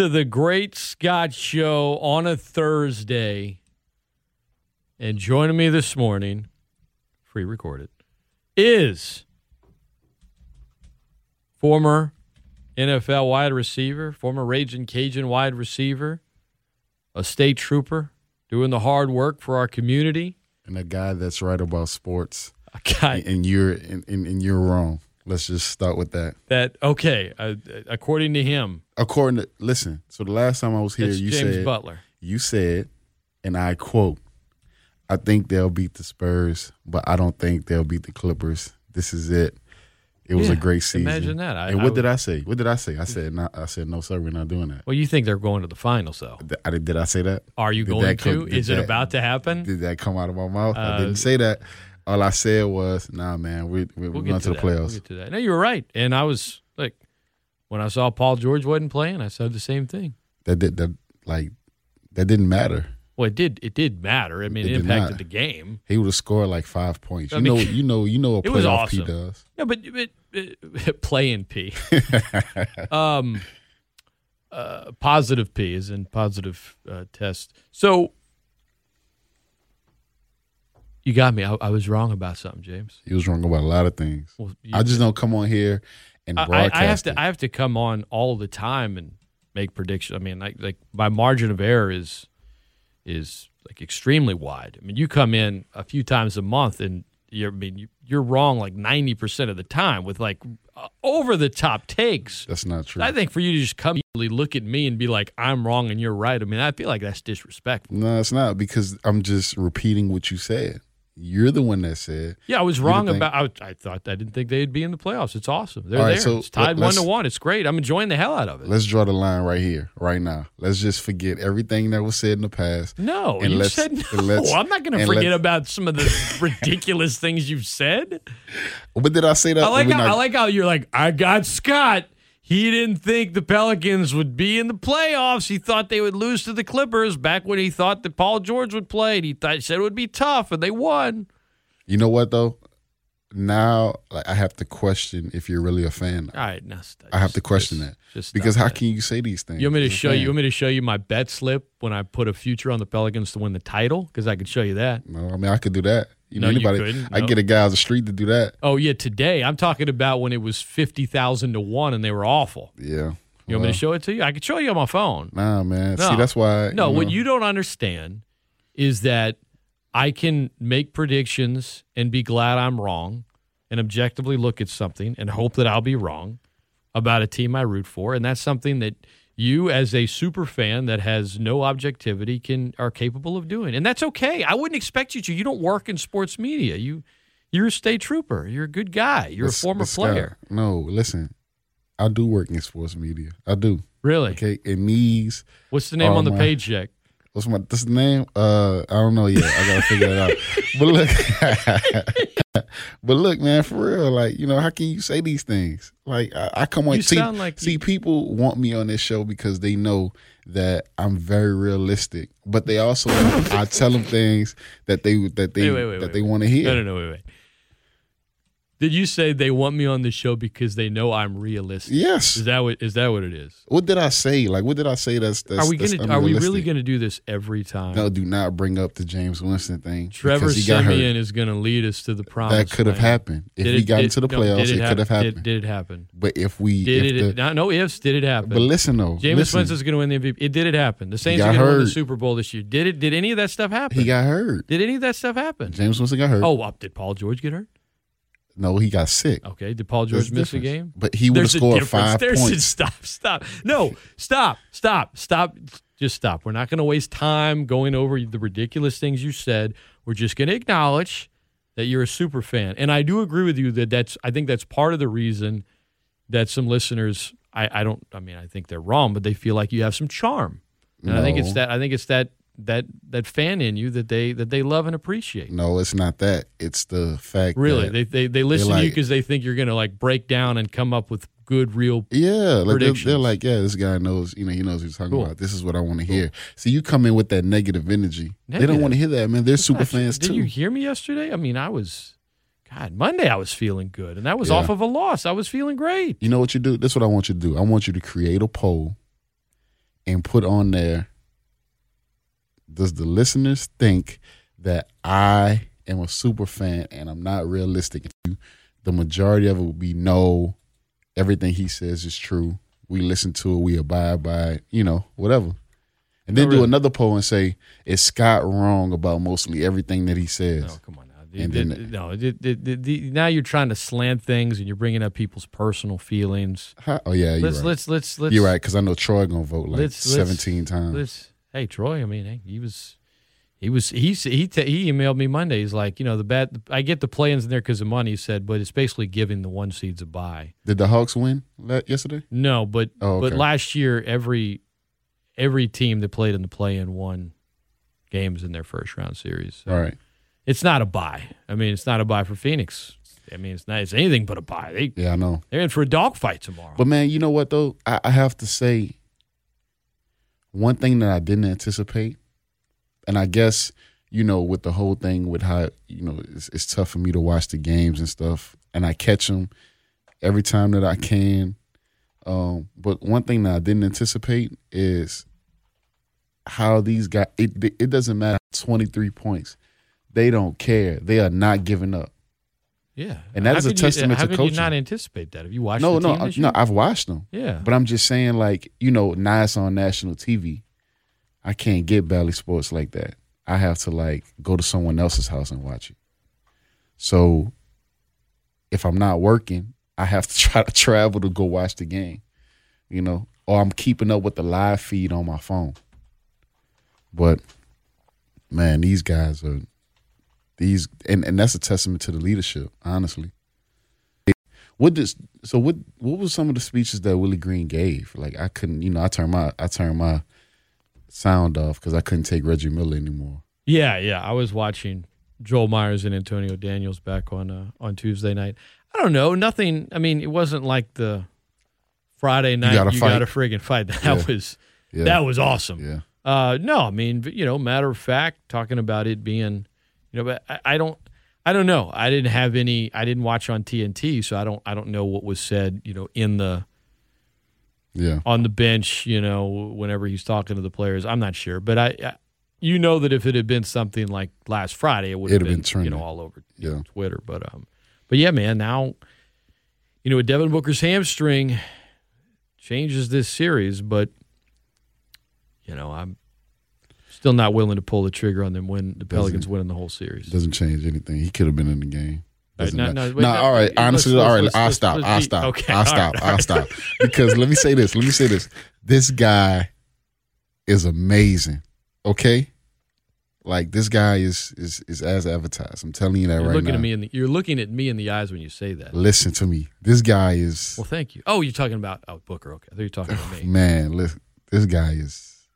To the Great Scott Show on a Thursday. And joining me this morning, free recorded, is former NFL wide receiver, former Raging Cajun wide receiver, a state trooper, doing the hard work for our community. and a guy that's right about sports, A guy and you're and, and, and you're wrong. Let's just start with that. that okay, uh, according to him, According to listen, so the last time I was here, you James said Butler. you said, and I quote, "I think they'll beat the Spurs, but I don't think they'll beat the Clippers. This is it. It was Yeah, a great season. imagine that. I- and what would- did I say? What did I say? I said, not, I said, no, sir, we're not doing that. Well, you think they're going to the finals, though? Did I, did I say that? Are you Did going that to? come- did Is it about to happen? Did that come out of my mouth? Uh, I didn't say that. All I said was, "Nah, man, we, we, we'll we're going to, to the that. We'll playoffs." get to that. No, you were right, and I was like, when I saw Paul George wasn't playing, I said the same thing. that did that like that didn't matter. Well, it did. It did matter. I mean, it, It impacted the game. He would have scored like five points. I You mean, know, you know, you know was playoff P awesome. does. No, but, but playing P, um, uh, positive P is in positive uh, test. So you got me. I, I was wrong about something, James. He was wrong about a lot of things. Well, you- I just don't come on here and I, broadcast. I have it. to I have to come on all the time and make predictions. I mean, like like my margin of error is is like extremely wide. I mean, you come in a few times a month and you're I mean you, you're wrong like ninety percent of the time with like uh, over the top takes. That's not true. I think for you to just come look at me and be like I'm wrong and you're right. I mean, I feel like that's disrespectful. no, it's not because I'm just repeating what you said. You're the one that said. Yeah, I was wrong about. I, I thought I didn't think they'd be in the playoffs. It's awesome. They're right, there. so it's tied one to one. It's great. I'm enjoying the hell out of it. Let's draw the line right here, right now. Let's just forget everything that was said in the past. No, And you said no. I'm not going to forget about some of the ridiculous things you've said. But did I say that? I like how, not- I like how you're like, I got Scott. He didn't think the Pelicans would be in the playoffs. He thought they would lose to the Clippers back when he thought that Paul George would play. And he thought he said it would be tough, and they won. You know what though? Now, like, I have to question if you're really a fan. All right, now stop. I have to question just- that just because how that. can you say these things? You want me to show you? You want me to show you my bet slip when I put a future on the Pelicans to win the title? Because I could show you that. No, I mean I could do that. You No, know, you anybody? couldn't. I No. get a guy on the street to do that. Oh yeah, today I'm talking about when it was fifty thousand to one and they were awful. Yeah. You want me to show it to you? I could show you on my phone. Nah, man. No. See, that's why. No, you what you don't understand is that I can make predictions and be glad I'm wrong and objectively look at something and hope that I'll be wrong about a team I root for. And that's something that you as a super fan that has no objectivity can are capable of doing. And that's okay. I wouldn't expect you to. You don't work in sports media. You you're a state trooper. You're a good guy. You're Let's- a former player. stop. No, listen. I do work in sports media. I do. Really? Okay. And these What's the name on the my. paycheck? What's my this name? Uh I don't know yet. I gotta figure it out. But look But look, man, for real, like, you know, how can you say these things? Like I, I come on You see, sound like see you- people want me on this show because they know that I'm very realistic. But they also I tell them things that they that they Wait, wait, wait, that they want to hear. No, no, no, wait, wait. Did you say they want me on the show because they know I'm realistic? Yes. Is that what is that what it is? What did I say? Like, what did I say? That's, that's Are we that's gonna are we really gonna do this every time? No, do not bring up the Jameis Winston thing. Trevor hurt. Siemian is gonna lead us to the promise. That could have happened if Did we it- got did- into the playoffs. it hap- could have happened. Did, did it happen? but if we, Did if it? the- not, no ifs. Did it happen? but listen though, Jameis Winston's going to win the MVP. It did it happen. The Saints are going to win the. Super Bowl this year. Did it? Did any of that stuff happen? he got hurt. Did any of that stuff happen? Jameis Winston got hurt. Oh, uh, did Paul George get hurt? No, he got sick. Okay. Did Paul There's George miss a game? But he would have scored five There's a- points. stop, stop. No, stop, stop, stop. Just stop. We're not going to waste time going over the ridiculous things you said. We're just going to acknowledge that you're a super fan, and I do agree with you that that's. I think that's part of the reason that some listeners. I, I don't. I mean, I think they're wrong, but they feel like you have some charm, and I think it's that. I think it's that that that fan in you that they that they love and appreciate. No, it's not that. It's the fact. Really, that, they they they listen to you because they think you're going to like break down and come up with good, real. Yeah, like they're, they're like, yeah, this guy knows. You know, he knows what he's talking Cool. about. This is what I want to hear. So you come in with that negative energy. They don't want to hear that, man. They're super fans Did too. Did you hear me yesterday? I mean, I was, God, Monday I was feeling good, and that was Yeah. off of a loss. I was feeling great. You know what you do? That's what I want you to do. I want you to create a poll and put on there. Does the listeners think that I am a super fan and I'm not realistic? The majority of it will be no. Everything he says is true. We listen to it. We abide by it. You know, whatever. And then Oh, do really? another poll and say, is Scott wrong about mostly everything that he says? No, come on now. And The- then the- the- no, the- the- now you're trying to slant things, and you're bringing up people's personal feelings. How- Oh yeah, you're Let's right. let's let's let's. you're right because I know Troy gonna vote like let's- let's- 17 times. Let's, hey Troy, I mean, hey, he was. He was he he t- he emailed me Monday. He's like, you know, the bad. I get the play-ins in there because of money. He said, but it's basically giving the one seeds a buy. Did the Hawks win yesterday? No, but Oh, but last year every every team that played in the play-in won games in their first round series. So All right. It's not a buy. I mean, it's not a buy for Phoenix. I mean, it's not. It's anything but a buy. They Yeah, I know. they're in for a dogfight tomorrow. But man, you know what though? I, I have to say one thing that I didn't anticipate, and I guess you know with the whole thing with how you know it's, it's tough for me to watch the games and stuff, and I catch them every time that I can. Um, but one thing that I didn't anticipate is how these guys. It it doesn't matter. Twenty three points. They don't care. They are not giving up. Yeah, and that How is a could you- testament how to could coaching. you not anticipate that? if you watch. No, no, no. I've watched them. yeah, But I'm just saying, like, you know, now it's on national TV. I can't get Bally Sports like that. I have to like go to someone else's house and watch it. So if I'm not working, I have to try to travel to go watch the game. You know, or I'm keeping up with the live feed on my phone. But man, these guys are these and, and that's a testament to the leadership, honestly. What does so what what was some of the speeches that Willie Green gave? Like I couldn't, you know, I turned my I turned my sound off because I couldn't take Reggie Miller anymore. yeah, yeah. I was watching Joel Meyers and Antonio Daniels back on uh, on Tuesday night. I don't know, nothing. I mean, it wasn't like the Friday night. You gotta fight. got to friggin' fight. That Yeah. was Yeah. that was awesome. yeah. Uh, no, I mean, you know, matter of fact, talking about it being, you know, but I, I don't, I don't know. I didn't have any. I didn't watch on TNT, so I don't, I don't know what was said, you know, in the Yeah. on the bench, you know, whenever he's talking to the players. I'm not sure, but I, I you know, that if it had been something like last Friday, it would have been, been you know, all over know, Yeah. Twitter. But um, but yeah, man, now, you know, with Devin Booker's hamstring changes this series, but you know, I'm still not willing to pull the trigger on them when the Pelicans winning the whole series. Doesn't change anything. He could have been in the game. All right, Doesn't no, no, No, wait, no, all right. Honestly, let's- all right. let's- I'll let's- stop. let's I'll stop. okay, I'll stop. right, I'll all stop. Because let me say this. Let me say this. This guy is amazing. Okay. Like this guy is is is as advertised. I'm telling you that You're right looking now. at me in the, you're looking at me in the eyes when you say that. Listen to me. This guy is Well, thank you. Oh, you're talking about oh Booker. Okay, I thought you were talking about me. man. Listen, this guy is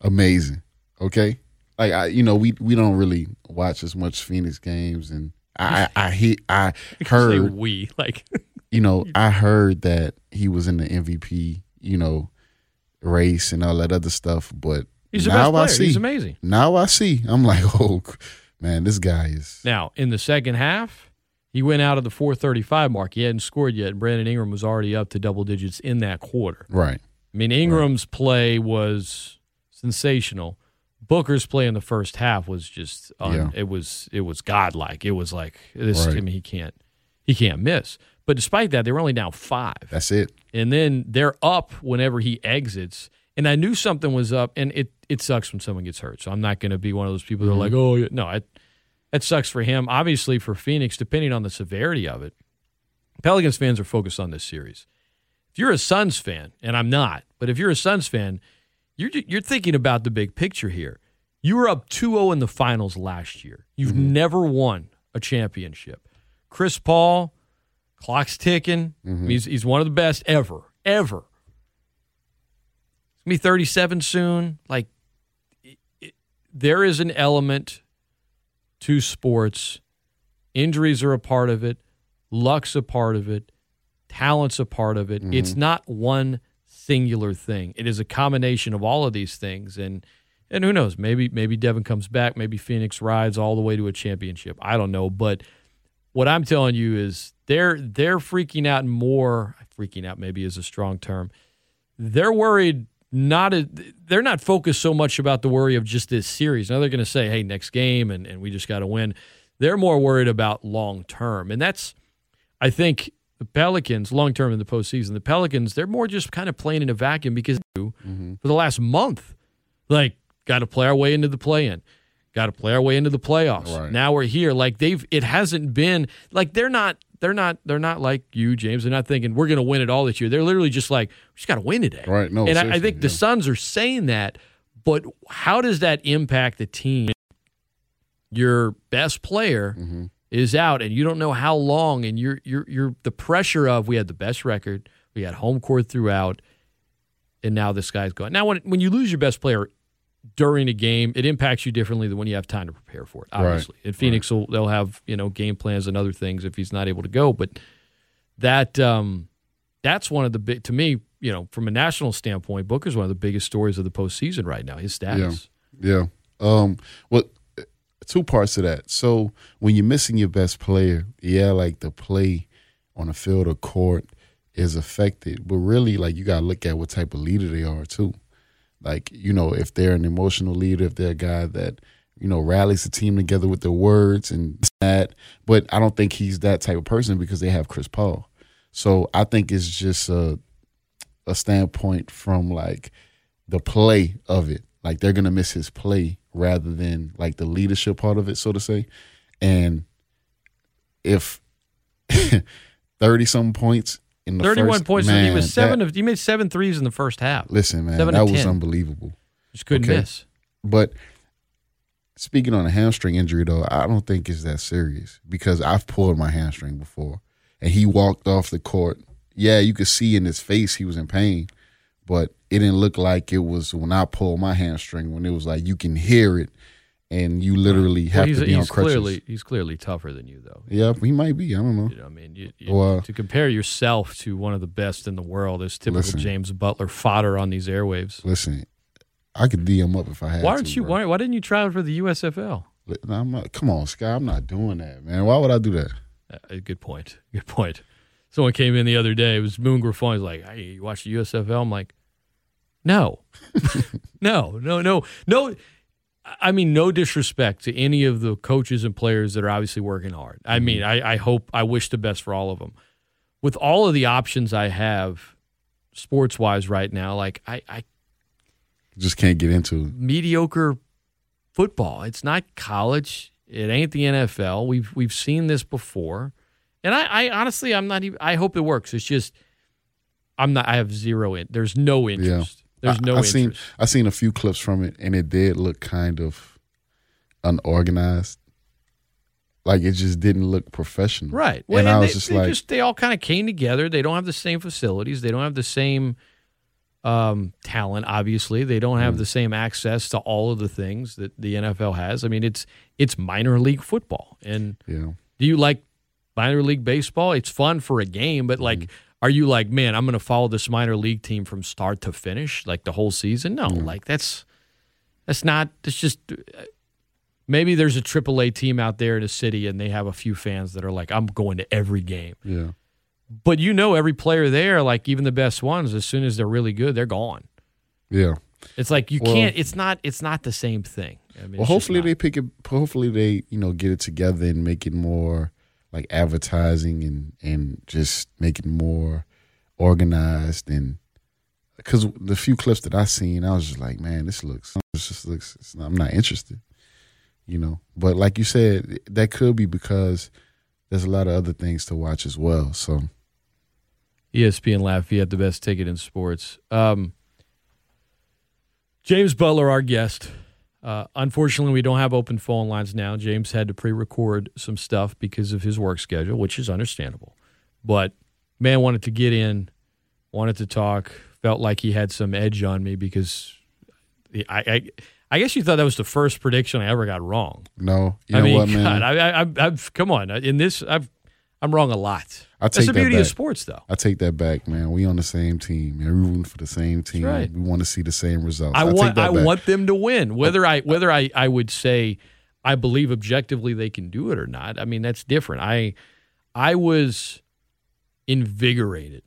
amazing. Okay. Like I, you know, we we don't really watch as much Phoenix games, and I I he, I heard we like you know, I heard that he was in the MVP, you know, race and all that other stuff. But he's now I see, He's amazing. now I see. I'm like, oh man, this guy is Now in the second half, He went out of the 435 mark. He hadn't scored yet. Brandon Ingram was already up to double digits in that quarter. Right. I mean, Ingram's play was sensational. Booker's play in the first half was just un- Yeah. it was it was godlike. It was like this. I mean, he can't he can't miss. But despite that, they were only down five, That's it. and then they're up whenever he exits. And I knew something was up, and it it sucks when someone gets hurt. So I'm not going to be one of those people that are mm-hmm. like, oh no, it, that sucks for him. Obviously, for Phoenix, depending on the severity of it, Pelicans fans are focused on this series. If you're a Suns fan, and I'm not, but if you're a Suns fan, you're you're thinking about the big picture here. You were up 2-0 in the finals last year. You've mm-hmm. never won a championship. Chris Paul, clock's ticking. Mm-hmm. He's he's one of the best ever, ever. He's gonna be 37 soon. Like it- it- there is an element to sports. Injuries are a part of it. Luck's a part of it. Talent's a part of it. It's mm-hmm. not one singular thing. It is a combination of all of these things. And and who knows? Maybe maybe Devin comes back. Maybe Phoenix rides all the way to a championship. I don't know. But what I'm telling you is they're they're freaking out more. Freaking out maybe is a strong term. They're worried. Not a, they're not focused so much about the worry of just this series. Now they're going to say, "Hey, next game, and, and we just got to win." They're more worried about long term, and that's I think the Pelicans, long term in the postseason, the Pelicans, they're more just kind of playing in a vacuum because for the last month, like, got to play our way into the play in, got to play our way into the playoffs. Right. Now we're here. Like they've, it hasn't been like they're not, they're not, they're not like you, James. They're not thinking we're going to win it all this year. They're literally just like, we just got to win today. Right. No, and I, I think the yeah. Suns are saying that, but how does that impact the team? Your best player Mm-hmm. Is out, and you don't know how long, and you're you're you're the pressure of we had the best record, we had home court throughout, and now this guy's gone. Now, when when you lose your best player during a game, it impacts you differently than when you have time to prepare for it. Right. Obviously, and Phoenix will they'll have you know game plans and other things if he's not able to go, but that um that's one of the big to me. You know, from a national standpoint, Booker's one of the biggest stories of the postseason right now. His status. Yeah. Um. Well, two parts to that. So when you're missing your best player, yeah, like the play on the field or court is affected, but really, like you gotta look at what type of leader they are too. Like you know, if they're an emotional leader, if they're a guy that you know rallies the team together with their words and that. But I don't think he's that type of person because they have Chris Paul. So I think it's just a a standpoint from like the play of it. Like they're gonna miss his play rather than like the leadership part of it, so to say. And if thirty some points in the Thirty-one first, points. man, he was seven. that- of, he made seven threes in the first half. listen, man, seven that was 10. unbelievable. Just couldn't okay. miss. But speaking on a hamstring injury, though, I don't think it's that serious because I've pulled my hamstring before, and he walked off the court. Yeah, you could see in his face he was in pain, but it didn't look like it was when I pulled my hamstring. When it was like you can hear it, and you literally Well, have he's to be on he's crutches. clearly he's clearly tougher than you, though. yeah, he might be. I don't know. You know, I mean, you, you- Well, uh, to compare yourself to one of the best in the world is typical Listen. James Butler fodder on these airwaves. Listen, I could DM up if I had. Why to, aren't you? Why, why didn't you try out for the USFL? I'm not, come on, Sky. I'm not doing that, man. Why would I do that? Uh, good point. Good point. Someone came in the other day. It was Moon Griffon. He's like, "Hey, you watch the USFL?" I'm like, "No, no, no, no, no." I mean, no disrespect to any of the coaches and players that are obviously working hard. I mean, mm-hmm. I, I hope, I wish the best for all of them. With all of the options I have, sports wise, right now, like I, I Just can't get into mediocre football. It's not college. It ain't the NFL. We've we've seen this before, and I, I honestly I'm not even. I hope it works. It's just I'm not. I have zero in. There's no interest. There's no I, interest. seen I seen a few clips from it, and it did look kind of unorganized. Like it just didn't look professional. Right. and I was they, just they like, just they all kind of came together. They don't have the same facilities. They don't have the same um, talent. Obviously, they don't Mm. have the same access to all of the things that the NFL has. I mean, it's it's minor league football, and yeah, Do you like minor league baseball? It's fun for a game, but like, are you like, man, I'm going to follow this minor league team from start to finish, like the whole season? No, like that's that's not. It's just uh, Maybe there's a AAA team out there in a city and they have a few fans that are like, I'm going to every game. Yeah. But you know, every player there, like even the best ones, as soon as they're really good, they're gone. Yeah. It's like you Well- can't. It's not. It's not the same thing. I mean, Well, hopefully they pick it. Hopefully they, you know, get it together and make it more like advertising and and just make it more organized and because the few clips that I seen, I was just like, man, this looks, this just looks. Not, I'm not interested, you know. But like you said, that could be because there's a lot of other things to watch as well. So ESPN Lafayette, the best ticket in sports. Um, James Butler, our guest. Uh, unfortunately, we don't have open phone lines now. James had to pre-record some stuff because of his work schedule, which is understandable. But man wanted to get in, wanted to talk. Felt like he had some edge on me because I, I, I guess you thought that was the first prediction I ever got wrong. no, you I know mean, what, man? God, I, I, I've come on in this. I've, I'm wrong a lot. I That's take the that beauty of back. sports, though. I take that back, man. We on the same team, man. We rooting for the same team. right. We want to see the same results. I take want I back. want them to win. Whether uh, I uh, whether I, I would say I believe objectively they can do it or not. I mean that's different. I I was invigorated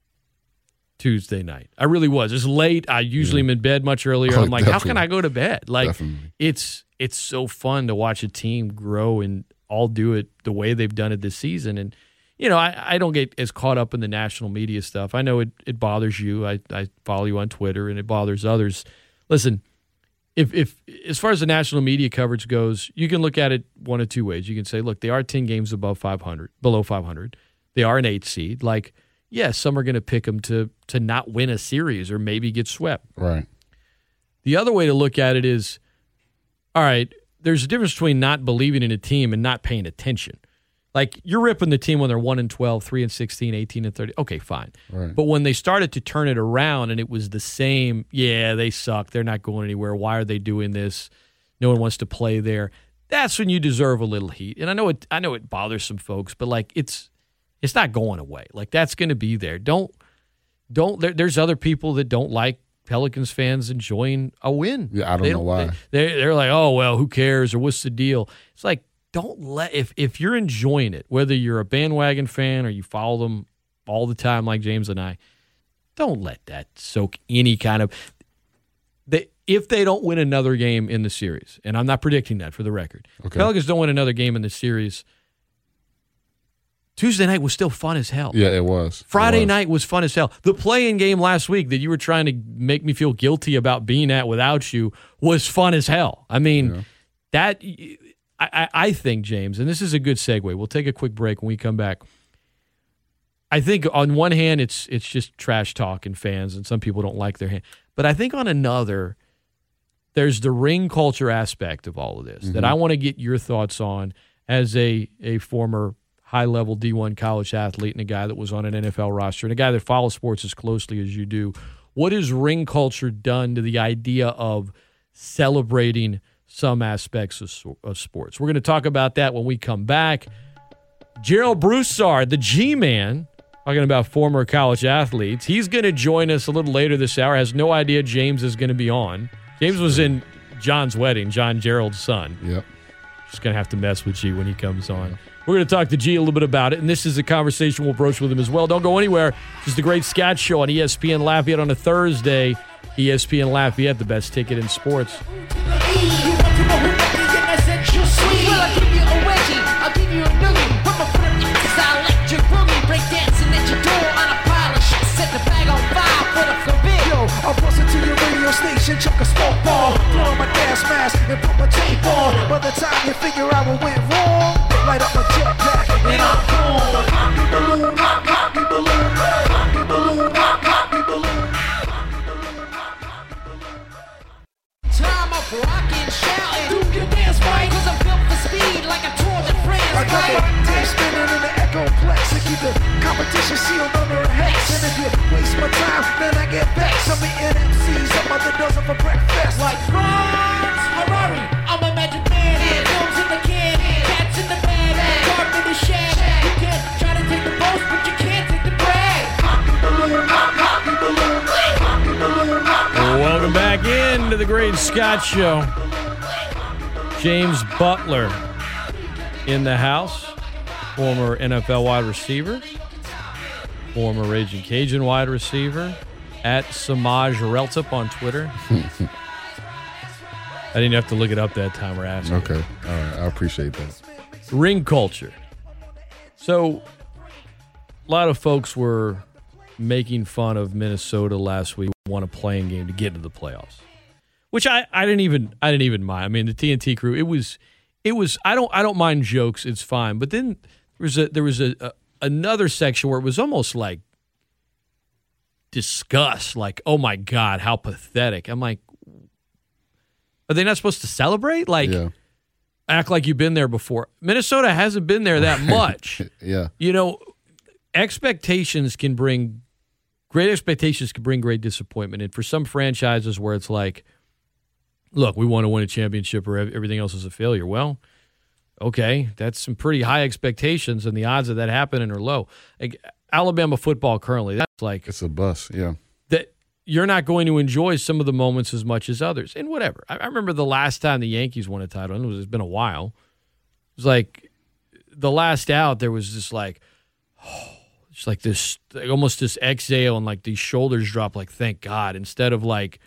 Tuesday night. I really was. It's late. I usually am in bed much earlier. Oh, I'm like, how can. I go to bed? Like Definitely. it's it's so fun to watch a team grow and all do it the way they've done it this season. And you know, I, I don't get as caught up in the national media stuff. I know it, it bothers you. I, I follow you on Twitter and it bothers others. Listen, if if as far as the national media coverage goes, you can look at it one of two ways. You can say, look, they are ten games above five hundred, below five hundred. They are an eight seed. Like, yes, some are going to pick them to to not win a series or maybe get swept. Right. The other way to look at it is, all right, there's a difference between not believing in a team and not paying attention. Like you're ripping the team when they're 1 and 12, 3 and 16, 18 and 30. Okay, fine. Right. But when they started to turn it around and it was the same, yeah, they suck. They're not going anywhere. Why are they doing this? No one wants to play there. That's when you deserve a little heat. And I know it I know it bothers some folks, but like it's it's not going away. Like that's going to be there. Don't don't there, there's other people that don't like Pelicans fans enjoying a win. Yeah, I don't They know why. They, they're, they're like, oh well, who cares or what's the deal? It's like don't let if if you're enjoying it, whether you're a bandwagon fan or you follow them all the time like James and I, don't let that soak any kind of. They, if they don't win another game in the series, and I'm not predicting that for the record, Okay. Pelicans don't win another game in the series. Tuesday night was still fun as hell. Yeah, it was. It Friday was. night was fun as hell. The play-in game last week that you were trying to make me feel guilty about being at without you was fun as hell. I mean, that I, I, think James, and this is a good segue. We'll take a quick break when we come back. I think on one hand, it's it's just trash talk and fans, and some people don't like their hand. But I think on another, there's the ring culture aspect of all of this that mm-hmm. I want to get your thoughts on as a a former high level D1 college athlete and a guy that was on an NFL roster and a guy that follows sports as closely as you do. What has ring culture done to the idea of celebrating some aspects of, of sports? We're going to talk about that when we come back. Gerald Broussard, the G Man, talking about former college athletes. He's going to join us a little later this hour. Has no idea James is going to be on. James was in John's wedding, John Gerald's son. Yep. Just going to have to mess with G when he comes on. We're going to talk to G a little bit about it, and this is a conversation we'll broach with him as well. Don't go anywhere. This is the Great Scott Show on ESPN Lafayette on a Thursday. ESPN Lafayette, the best ticket in sports. Radio station, chuck a smoke ball, throw on my gas mask and put my tape on. By the time you figure out what went wrong, light up my jetpack and I'm gone. Me balloon, me balloon, me balloon, me balloon. Time of rockin', shouting. Do your dance, Mike. Cause I'm built for speed like a Tour de France. I got Right? my spinning in the Echoplex to keep the competition sealed under a hex. And if you waste my time, then I get vexed. I'm eating MCs, some other dozen for breakfast. Like Franz Harari, I'm a magic man. Films in the can, cats in the bag, carved in the shack. You can try to take the boast, but you can't take the brag. Pop me balloon, pop, pop me balloon, pop balloon, pop, pop. Welcome back into the Great Scott Show. James Butler in the house, former NFL wide receiver, former Raging Cajun wide receiver, at Samaj Reltup on Twitter. I didn't have to look it up that time or ask. Okay. All right. I appreciate that. Ring culture. So, a lot of folks were making fun of Minnesota last week. Won a play-in game to get into the playoffs, which I, I didn't even I didn't even mind. I mean, the TNT crew. It was it was I don't I don't mind jokes. It's fine. But then there was a there was a, a another section where it was almost like disgust. Like, oh my god, how pathetic. I'm like, are they not supposed to celebrate? Like Yeah. act like you've been there before. Minnesota hasn't been there that much. Yeah. you know, expectations can bring great expectations can bring great disappointment. And for some franchises where it's like, look, we want to win a championship or everything else is a failure. Well, okay, that's some pretty high expectations, and the odds of that happening are low. Like Alabama football currently, that's like It's a bus. Yeah. that you're not going to enjoy some of the moments as much as others. And whatever. I, I remember the last time the Yankees won a title, and it was, it's been a while. It was like the last out, there was just like, just like this, like almost this exhale, and like these shoulders drop, like, thank God, instead of like,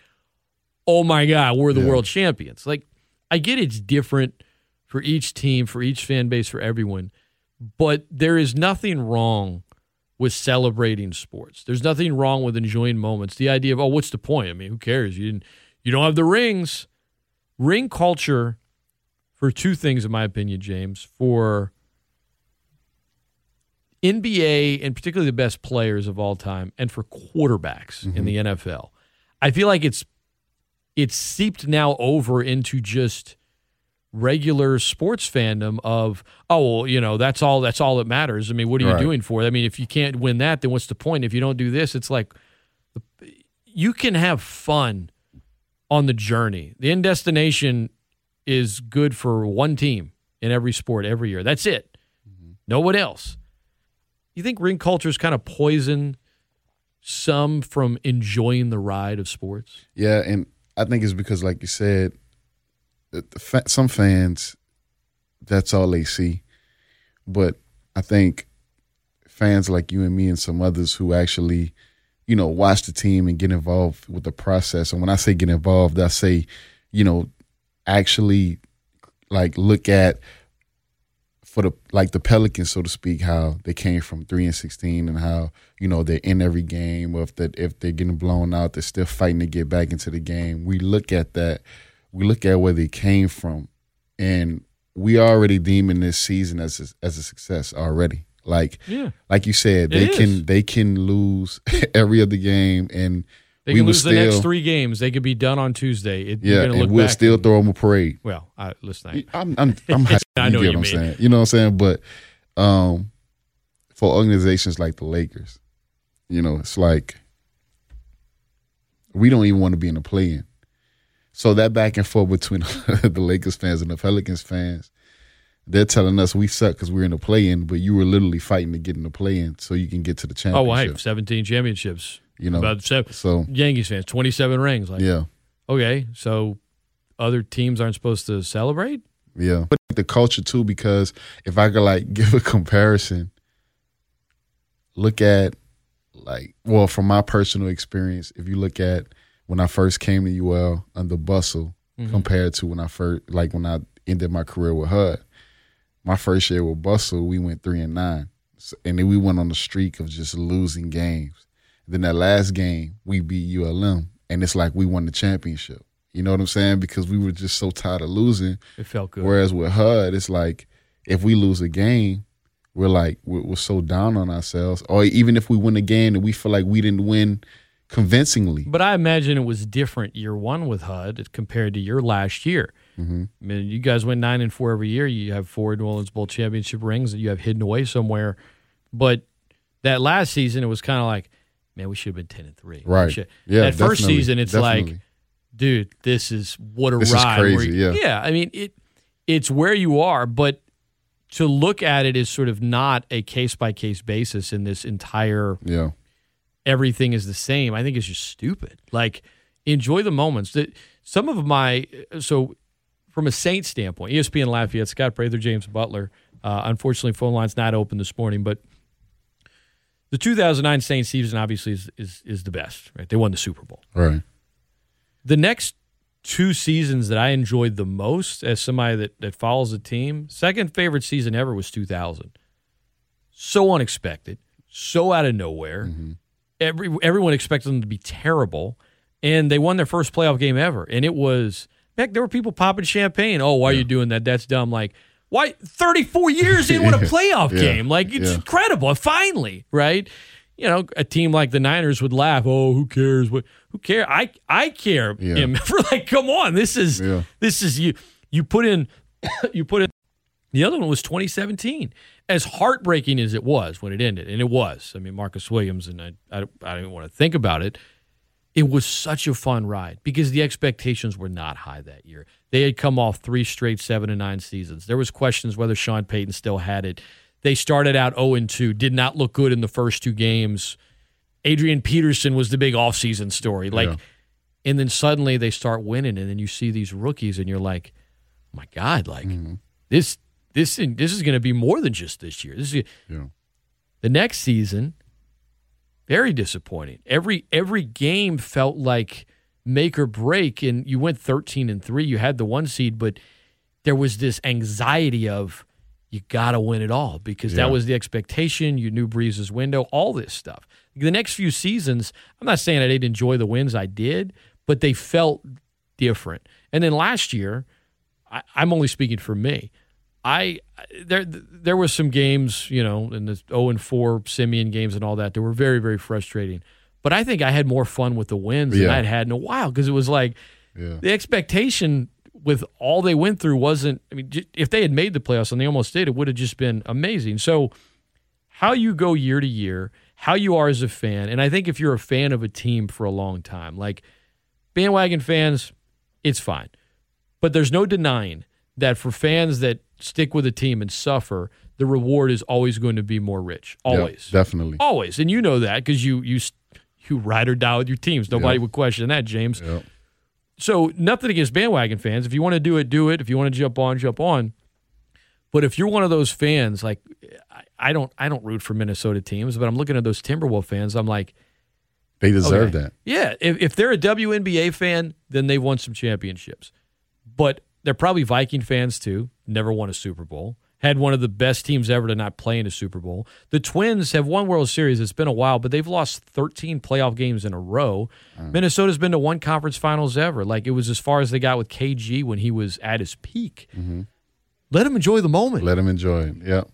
oh my God, we're the Yeah. world champions. Like, I get it's different for each team, for each fan base, for everyone, but there is nothing wrong with celebrating sports. There's nothing wrong with enjoying moments. The idea of oh, what's the point? I mean, who cares? You didn't, you don't have the rings. Ring culture for two things, in my opinion, James. For NBA and particularly the best players of all time, and for quarterbacks in mm-hmm. the NFL, I feel like it's it's seeped now over into just regular sports fandom of oh well you know that's all that's all that matters. I mean what are you Right. doing for it? I mean if you can't win that then what's the point? If you don't do this it's like you can have fun on the journey. The end destination is good for one team in every sport every year. That's it. Mm-hmm. No one else. You think ring culture's kind of poison some from enjoying the ride of sports? Yeah, and I think it's because, like you said, fa- some fans, that's all they see. But I think fans like you and me and some others who actually, you know, watch the team and get involved with the process. And when I say get involved, I say, you know, actually like look at for the like the Pelicans, so to speak, how they came from three and sixteen, and how you know they're in every game. Or if that if they're getting blown out, they're still fighting to get back into the game. We look at that. We look at where they came from, and we already deeming this season as a, as a success already. Like yeah like you said, they can they can lose every other game, and They we can will lose the next three games. They could be done on Tuesday. It, you're yeah, look and we'll still and- throw them a parade. Well, I, listen, I, I'm I'm, I'm happy. I you know get what you I'm mean. saying. You know what I'm saying? But um, for organizations like the Lakers, you know, it's like we don't even want to be in the play-in. So that back and forth between the Lakers fans and the Pelicans fans, they're telling us we suck because we're in the play-in, but you were literally fighting to get in the play-in so you can get to the championship. oh, well, hey, 17 championships. You know, About seven, so Yankees fans, 27 rings. Like, yeah, okay, so other teams aren't supposed to celebrate? Yeah. But the culture too, because if I could like give a comparison, look at like well, from my personal experience, if you look at when I first came to UL under Bustle mm-hmm. compared to when I first like when I ended my career with HUD. My first year with Bustle, we went three and nine. So- And then we went on a streak of just losing games. Then that last game, we beat ULM, and it's like we won the championship. You know what I'm saying? Because we were just so tired of losing. It felt good. Whereas with HUD, it's like if we lose a game, we're like we're, we're so down on ourselves. Or even if we win a game and we feel like we didn't win convincingly. But I imagine it was different year one with HUD compared to your last year. Mm-hmm. I mean, you guys win nine and four every year. You have four New Orleans Bowl championship rings that you have hidden away somewhere. But that last season, it was kind of like, man, we should have been ten and three. Right. Yeah, That first season, it's like, dude, this is what a This ride. crazy, you- yeah. yeah. I mean, it it's where you are, but to look at it is sort of not a case by case basis in this entire Yeah. everything is the same. I think it's just stupid. Like enjoy the moments. That some of my so from a Saints standpoint, ESPN Lafayette, Scott Prather, James Butler. Uh, unfortunately, phone line's not open this morning, but the 2009 Saints season obviously is, is is the best. Right, they won the Super Bowl. Right. The next two seasons that I enjoyed the most as somebody that, that follows the team, second favorite season ever was 2000. So unexpected, so out of nowhere. Mm-hmm. Every everyone expected them to be terrible, and they won their first playoff game ever. And it was heck, there were people popping champagne. Oh, why are you doing that? That's dumb. Like, why 34 years in won a playoff Yeah. game? Like, it's Yeah. incredible. Finally, right? You know, a team like the Niners would laugh. Oh, who cares? What? Who care? I I care. Yeah. Him for like, come on. This is Yeah. this is you. You put in, you put in. The other one was 2017. As heartbreaking as it was when it ended, and it was. I mean, Marcus Williams, and I, I, I don't even want to think about it. It was such a fun ride because the expectations were not high that year. They had come off three straight seven and nine seasons. There was questions whether Sean Payton still had it. They started out 0 and 2, did not look good in the first two games. Adrian Peterson was the big offseason story. Like, Yeah. and then suddenly they start winning, and then you see these rookies, and you're like, oh my God, like mm-hmm. this, this, this is going to be more than just this year. This is Yeah. the next season. Very disappointing. Every every game felt like make or break, and you went thirteen and three. You had the one seed, but there was this anxiety of you got to win it all because Yeah. that was the expectation. You knew Brees's window, all this stuff. The next few seasons, I'm not saying I didn't enjoy the wins, I did, but they felt different. And then last year, I, I'm only speaking for me. I there there were some games, you know, in the 0 and 4 Siemian games and all that that were very very frustrating. But I think I had more fun with the wins than I'd had in a while because it was like Yeah. the expectation with all they went through wasn't. I mean, j- if they had made the playoffs and they almost did, it would have just been amazing. So, how you go year to year, how you are as a fan, and I think if you're a fan of a team for a long time, like bandwagon fans, it's fine. But there's no denying that for fans that stick with a team and suffer, the reward is always going to be more rich. Yeah, Always. definitely. Always. And you know that because you you you ride or die with your teams. Nobody Yeah. would question that, James. Yeah. So nothing against bandwagon fans. If you want to do it, do it. If you want to jump on, jump on. But if you're one of those fans, like I, I don't I don't root for Minnesota teams, but I'm looking at those Timberwolf fans, I'm like, They oh, deserve okay, that. Yeah. If if they're a WNBA fan, then they've won some championships. But they're probably Viking fans too. Never won a Super Bowl. Had one of the best teams ever to not play in a Super Bowl. The Twins have won World Series. It's been a while, but they've lost 13 playoff games in a row. Minnesota's been to one conference finals ever. Like it was as far as they got with KG when he was at his peak. Mm-hmm. Let him enjoy the moment. Let them enjoy it. Yep.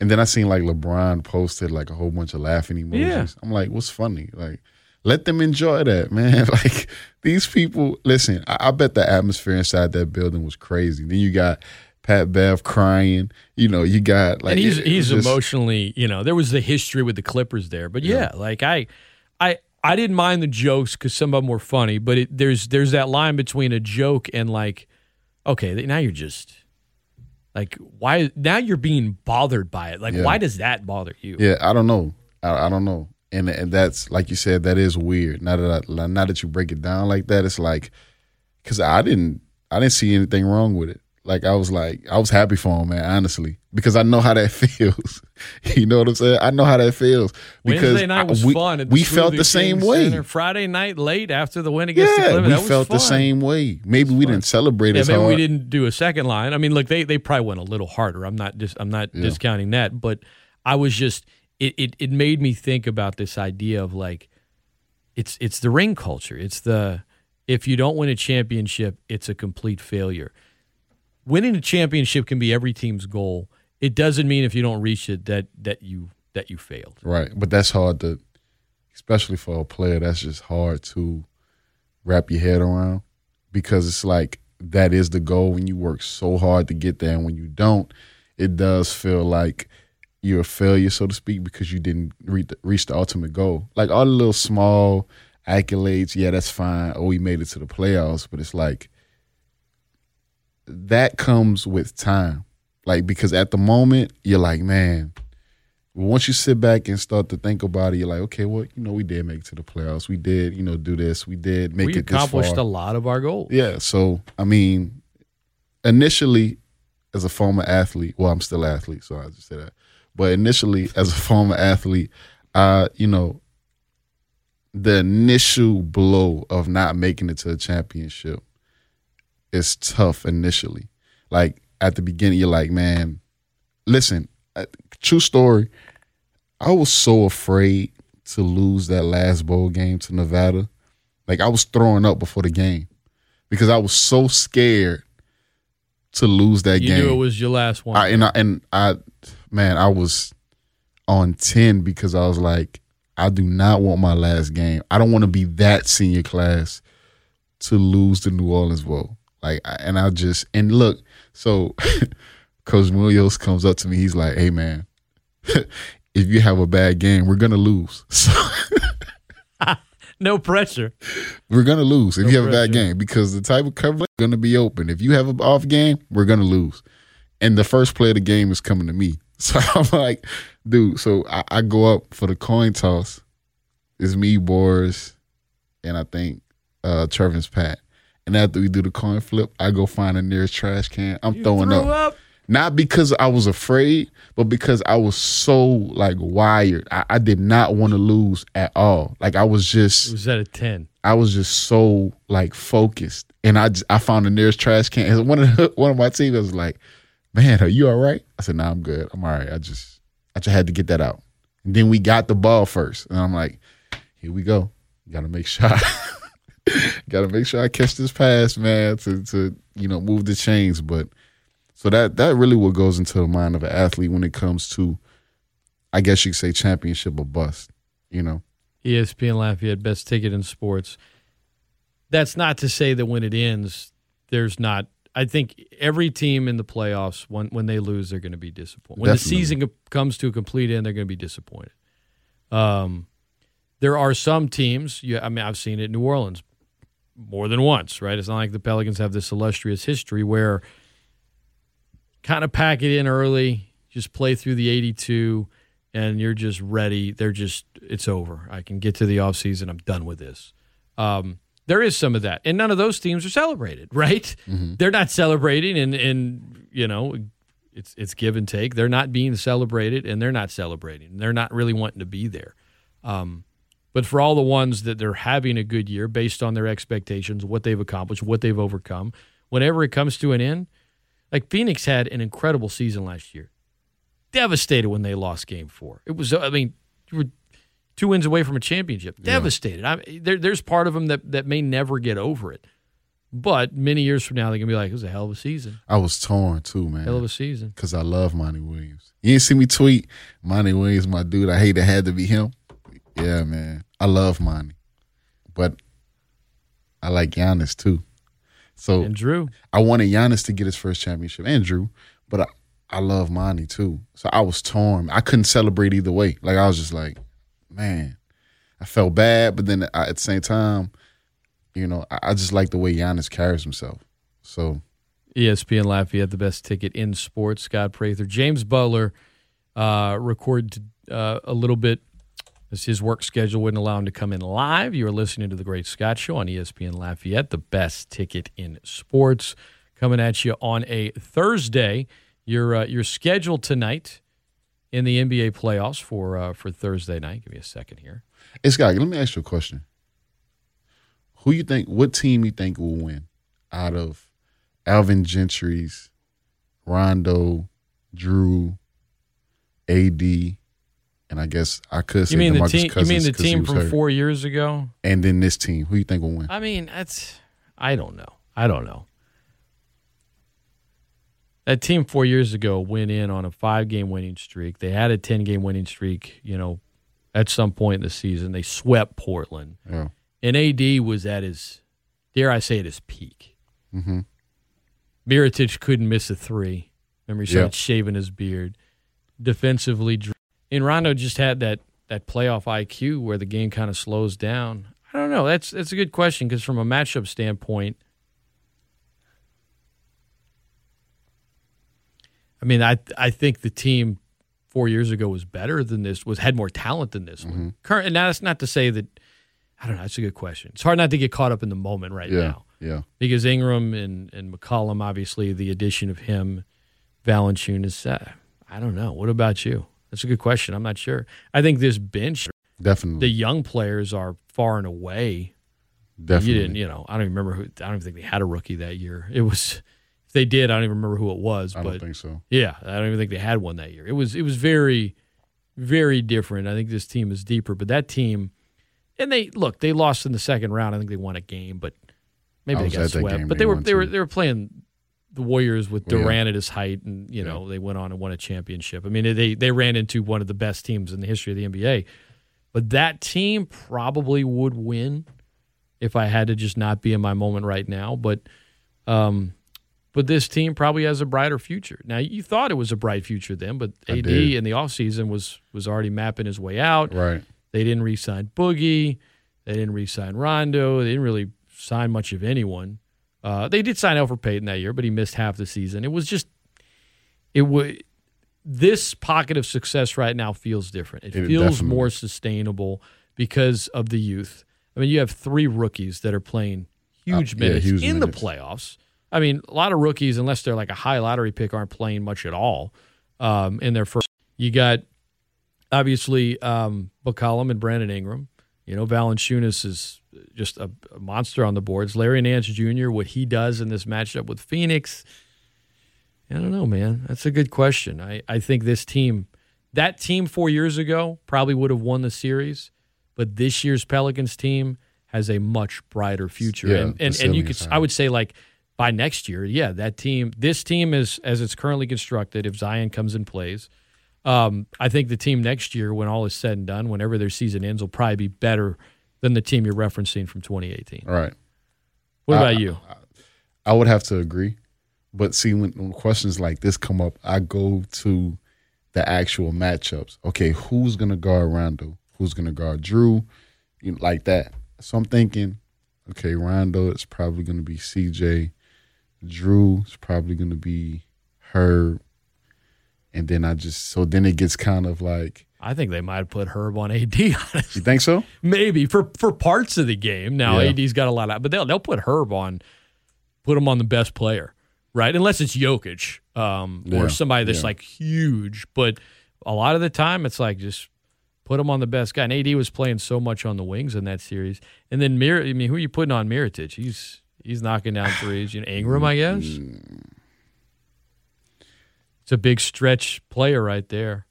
And then I seen like LeBron posted like a whole bunch of laughing emojis. Yeah. I'm like, what's funny? Like, let them enjoy that, man. Like these people. Listen, I, I bet the atmosphere inside that building was crazy. Then you got Pat Bev crying. You know, you got like and he's it- he's just- emotionally, you know, there was the history with the Clippers there, but yeah, like I, I, I didn't mind the jokes because some of them were funny, but it, there's there's that line between a joke and like, okay, now you're just like why now you're being bothered by it, like Yeah. why does that bother you? Yeah, I don't know. I, I don't know. And and that's like you said, that is weird. Now that I, now that you break it down like that, it's like because I didn't I didn't see anything wrong with it. Like I was like I was happy for him, man. Honestly, because I know how that feels. you know what I'm saying? I know how that feels. Because Wednesday night I- was we, fun. The we felt the same way. Center. Friday night late after the win against the Yeah, Clippers, we felt the same way. Maybe we didn't celebrate Yeah, as maybe hard. we didn't do a second line. I mean, look, they they probably went a little harder. I'm not just I'm not discounting that, but I was just it, it it made me think about this idea of like it's it's the ring culture. It's the if you don't win a championship, it's a complete failure. Winning a championship can be every team's goal. It doesn't mean if you don't reach it that that you that you failed. Right, but that's hard to, especially for a player. That's just hard to wrap your head around because it's like that is the goal when you work so hard to get there, and when you don't, it does feel like you're a failure, so to speak, because you didn't reach the, reach the ultimate goal. Like all the little small accolades, yeah, that's fine. Oh, we made it to the playoffs, but it's like that comes with time. Like because at the moment you're like, man, once you sit back and start to think about it, you're like, okay, well, you know, we did make it to the playoffs. We did, you know, do this. We did make we it this accomplished a lot of our goals. Yeah. So I mean, initially, as a former athlete, well, I'm still an athlete, so I just say that. But initially, as a former athlete, uh, you know, the initial blow of not making it to a championship is tough initially. Like at the beginning, you're like, man, listen, uh, true story. I was so afraid to lose that last bowl game to Nevada. Like I was throwing up before the game because I was so scared to lose that You game. knew it was your last one. I, and I and I, man, I was on ten because I was like, I do not want my last game. I don't want to be that senior class to lose the New Orleans Bowl. Like, I- and I just and look, so Coach Munoz comes up to me. He's like, "Hey, man, if you have a bad game, we're gonna lose. So no pressure. we're gonna lose if No you have a bad game because the type of coverage is gonna be open. If you have an off game, we're gonna lose. And the first play of the game is coming to me. So I'm like, dude. So I, I go up for the coin toss. It's me, Boris, and I think uh Trevor's Pat. And after we do the coin flip, I go find the nearest trash can. I'm You throwing up. up. Not because I was afraid, but because I was so like wired. I, I did not want to lose at all. Like I was just It was at a 10. I was just so like focused, and I just, I found the nearest trash can. And one of the, one of my teammates was like, "Man, are you all right?" I said, "Nah, I'm good. I'm all right. I just I just had to get that out." And then we got the ball first, and I'm like, "Here we go. Got to make sure, got to make sure I catch this pass, man, to to you know move the chains." But so that that really what goes into the mind of an athlete when it comes to, I guess you could say championship or bust. You know, ESPN Lafayette, best ticket in sports. That's not to say that when it ends, there's not. I think every team in the playoffs, when when they lose, they're going to be disappointed. When Definitely. the season comes to a complete end, they're going to be disappointed. Um, there are some teams. You, I mean, I've seen it in New Orleans more than once. Right? It's not like the Pelicans have this illustrious history where kind of pack it in early, just play through the 82, and you're just ready. They're just, it's over. I can get to the offseason. I'm done with this. Um, there is some of that. And none of those teams are celebrated, right? They're not celebrating, and, and, you know, it's, it's give and take. They're not being celebrated, and they're not celebrating. They're not really wanting to be there. Um, but for all the ones that they're having a good year based on their expectations, what they've accomplished, what they've overcome, whenever it comes to an end, like Phoenix had an incredible season last year. Devastated when they lost game four. It was, I mean, you were two wins away from a championship. Devastated. I, there, there's part of them that, that may never get over it. But many years from now, they're going to be like, it was a hell of a season. I was torn too, man. Hell of a season. because I love Monty Williams. You didn't see me tweet, Monty Williams, my dude. I hate it had to be him. Yeah, man. I love Monty. But I like Giannis too. So And Drew. I wanted Giannis to get his first championship and Drew, but I, I love Monty too. So I was torn. I couldn't celebrate either way. Like I was just like, man, I felt bad, but then I, at the same time, you know, I, I just like the way Giannis carries himself. So ESPN Lafayette, the best ticket in sports. Scott Prather, James Butler, uh, recorded uh, a little bit as his work schedule wouldn't allow him to come in live. You are listening to the Great Scott Show on ESPN Lafayette, the best ticket in sports, coming at you on a Thursday. Your uh, your schedule tonight in the NBA playoffs for uh, for Thursday night. Give me a second here. Hey Scott, let me ask you a question. Who you think? What team you think will win out of Alvin Gentry's, Rondo, Drew, AD, and I guess I could say You mean the team? You mean the team from hurt. four years ago? And then this team, who you think will win? I mean, that's I don't know. I don't know. That team four years ago went in on a five game winning streak. They had a ten game winning streak, you know, at some point in the season. They swept Portland. Yeah. And AD was at his dare I say at his peak. Mm-hmm. Mirotic couldn't miss a three. Remember he started shaving his beard. Defensively and Rondo just had that that playoff IQ where the game kind of slows down. I don't know. That's that's a good question because from a matchup standpoint, I mean, I I think the team four years ago was better than this. Was had more talent than this one. Current, and now that's not to say that. I don't know. That's a good question. It's hard not to get caught up in the moment right Yeah. now. Yeah. because Ingram and, and McCollum, obviously, the addition of him, Valanciunas, uh, I don't know. What about you? That's a good question. I'm not sure. I think this bench, Definitely. the young players are far and away. Definitely. You didn't, you know, I don't even remember who, I don't even think they had a rookie that year. It was, if they did, I don't even remember who it was. I but don't think so. yeah, I don't even think they had one that year. It was it was very, very different. I think this team is deeper, but that team, and they look, they lost in the second round. I think they won a game, but maybe I they got swept. But They were they were they were playing the Warriors with Yeah. Durant at his height, and you know they went on and won a championship. I mean, they they ran into one of the best teams in the history of the NBA. But that team probably would win if I had to just not be in my moment right now. But um, but this team probably has a brighter future. Now you thought it was a bright future then, but AD in the offseason was was already mapping his way out. Right. They didn't re-sign Boogie. They didn't re-sign Rondo. They didn't really sign much of anyone. Uh, they did sign Elfrid Payton that year, but he missed half the season. It was just it would this pocket of success right now feels different. It, It feels definitely- more sustainable because of the youth. I mean, you have three rookies that are playing huge Uh, yeah, minutes huge in minutes. the playoffs. I mean, a lot of rookies, unless they're like a high lottery pick, aren't playing much at all um, in their first. You got obviously um, McCollum and Brandon Ingram. You know, Valanciunas is just a, a monster on the boards. Larry Nance Jr. What he does in this matchup with Phoenix, I don't know, man. That's a good question. I, I think this team, that team four years ago, probably would have won the series, but this year's Pelicans team has a much brighter future. Yeah, and and, and you could, is I would say, like by next year, yeah, that team, this team is as it's currently constructed. If Zion comes and plays, um, I think the team next year, when all is said and done, whenever their season ends, will probably be better than the team you're referencing from 2018. Right. What I- about you? I would have to agree. But see, when, when questions like this come up, I go to the actual matchups. Okay, who's gonna guard Rondo? Who's gonna guard Drew? You know, like that. So I'm thinking, okay, Rondo is probably gonna be CJ. Drew is probably gonna be Herb. And then I just so then it gets kind of like I think they might have put Herb on AD. Honestly. you think so? Maybe for for parts of the game. Now Yeah. AD's got a lot of, but they'll they'll put Herb on, put him on the best player, right? Unless it's Jokic um, Yeah, or somebody that's yeah. like huge. But a lot of the time, it's like just put him on the best guy. And AD was playing so much on the wings in that series. And then Mir, I mean, who are you putting on Mirotic? He's he's knocking down threes. You know, Ingram, I guess. It's a big stretch player right there.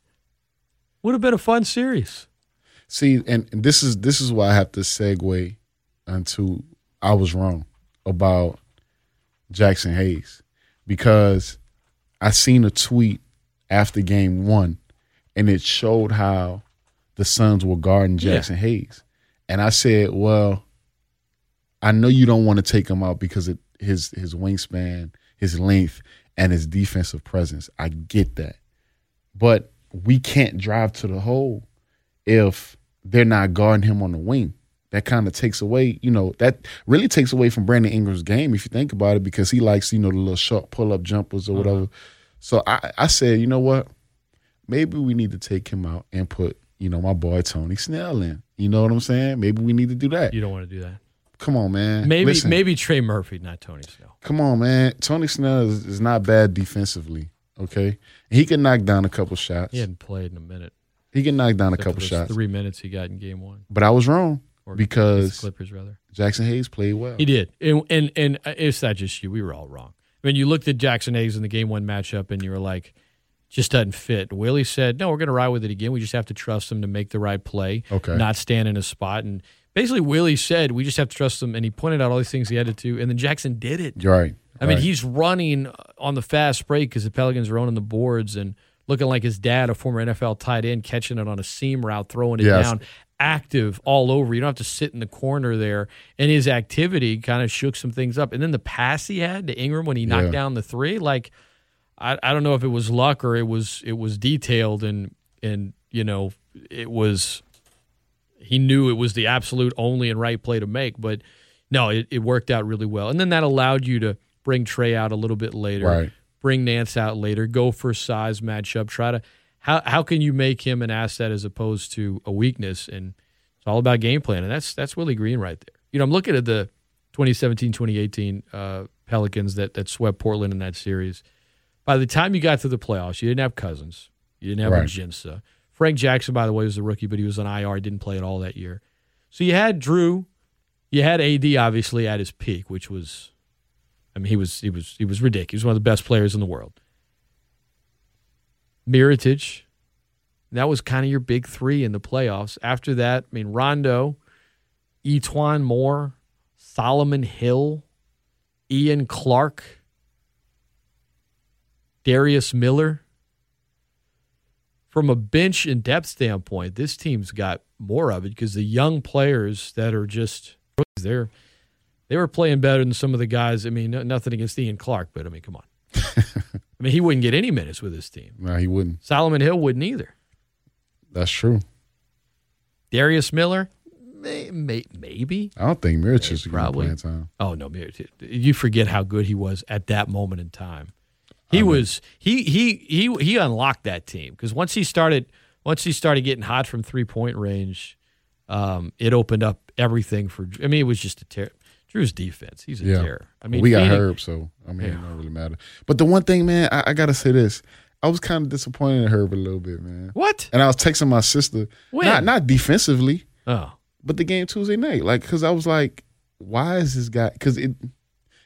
Would have been a fun series. See, and, and this is this is why I have to segue into I was wrong about Jaxson Hayes because I seen a tweet after game one and it showed how the Suns were guarding Yeah. Jaxson Hayes. And I said, Well, I know you don't want to take him out because of his his wingspan, his length, and his defensive presence. I get that. But we can't drive to the hole if they're not guarding him on the wing. That kind of takes away, you know, that really takes away from Brandon Ingram's game if you think about it, because he likes, you know, the little short pull up jumpers or uh-huh. whatever. So I, I said, you know what? Maybe we need to take him out and put, you know, my boy Tony Snell in. You know what I'm saying? Maybe we need to do that. You don't want to do that. Come on, man. Maybe Listen, maybe Trey Murphy, not Tony Snell. Come on, man. Tony Snell is, is not bad defensively. Okay, he can knock down a couple shots. He hadn't played in a minute. He can knock down a couple shots. Three minutes he got in game one. But I was wrong Or because Clippers rather. Jaxson Hayes played well. He did, and, and and it's not just you. We were all wrong. I mean, you looked at Jaxson Hayes in the game one matchup, and you were like, just doesn't fit. Willie said, "No, we're going to ride with it again. We just have to trust him to make the right play, Okay. not stand in a spot." And basically, Willie said, "We just have to trust him." And he pointed out all these things he had to do, and then Jaxson did it. You're right. I mean, Right. he's running on the fast break because the Pelicans are owning the boards and looking like his dad, a former NFL tight end, catching it on a seam route, throwing it Yes. down, active all over. You don't have to sit in the corner there. And his activity kind of shook some things up. And then the pass he had to Ingram when he knocked Yeah. down the three, like I, I don't know if it was luck or it was it was detailed and and you know it was he knew it was the absolute only and right play to make, but no, it, it worked out really well. And then that allowed you to bring Trey out a little bit later, Right. bring Nance out later, go for size matchup, try to how how can you make him an asset as opposed to a weakness? And it's all about game plan, and that's that's Willie Green right there. You know, I'm looking at the 2017, 2018 uh, Pelicans that that swept Portland in that series. By the time you got to the playoffs, you didn't have Cousins, you didn't have Right. Jinsa. Frank Jackson, by the way, was a rookie, but he was on IR, didn't play at all that year. So you had Drew, you had AD obviously at his peak, which was, I mean, he was he was he was ridiculous. He was one of the best players in the world. Mirotic, that was kind of your big three in the playoffs. After that, I mean, Rondo, E'Twaun Moore, Solomon Hill, Ian Clark, Darius Miller. From a bench and depth standpoint, this team's got more of it because the young players that are just they're they were playing better than some of the guys. I mean, no- nothing against Ian Clark, but I mean, come on. I mean, he wouldn't get any minutes with his team. No, he wouldn't. Solomon Hill wouldn't either. That's true. Darius Miller, may, may, maybe. I don't think Mirich is probably. playing time. Oh no, you forget how good he was at that moment in time. He was he he he he unlocked that team because once he started once he started getting hot from three point range, um, it opened up everything for. I mean, it was just a terror. Drew's defense, he's a Yeah. terror. I mean, we got Phoenix- Herb, so I mean, Yeah. it don't really matter. But the one thing, man, I, I gotta say this: I was kind of disappointed in Herb a little bit, man. What? And I was texting my sister, When? not not defensively, Oh, but the game Tuesday night, like, because I was like, why is this guy? Because it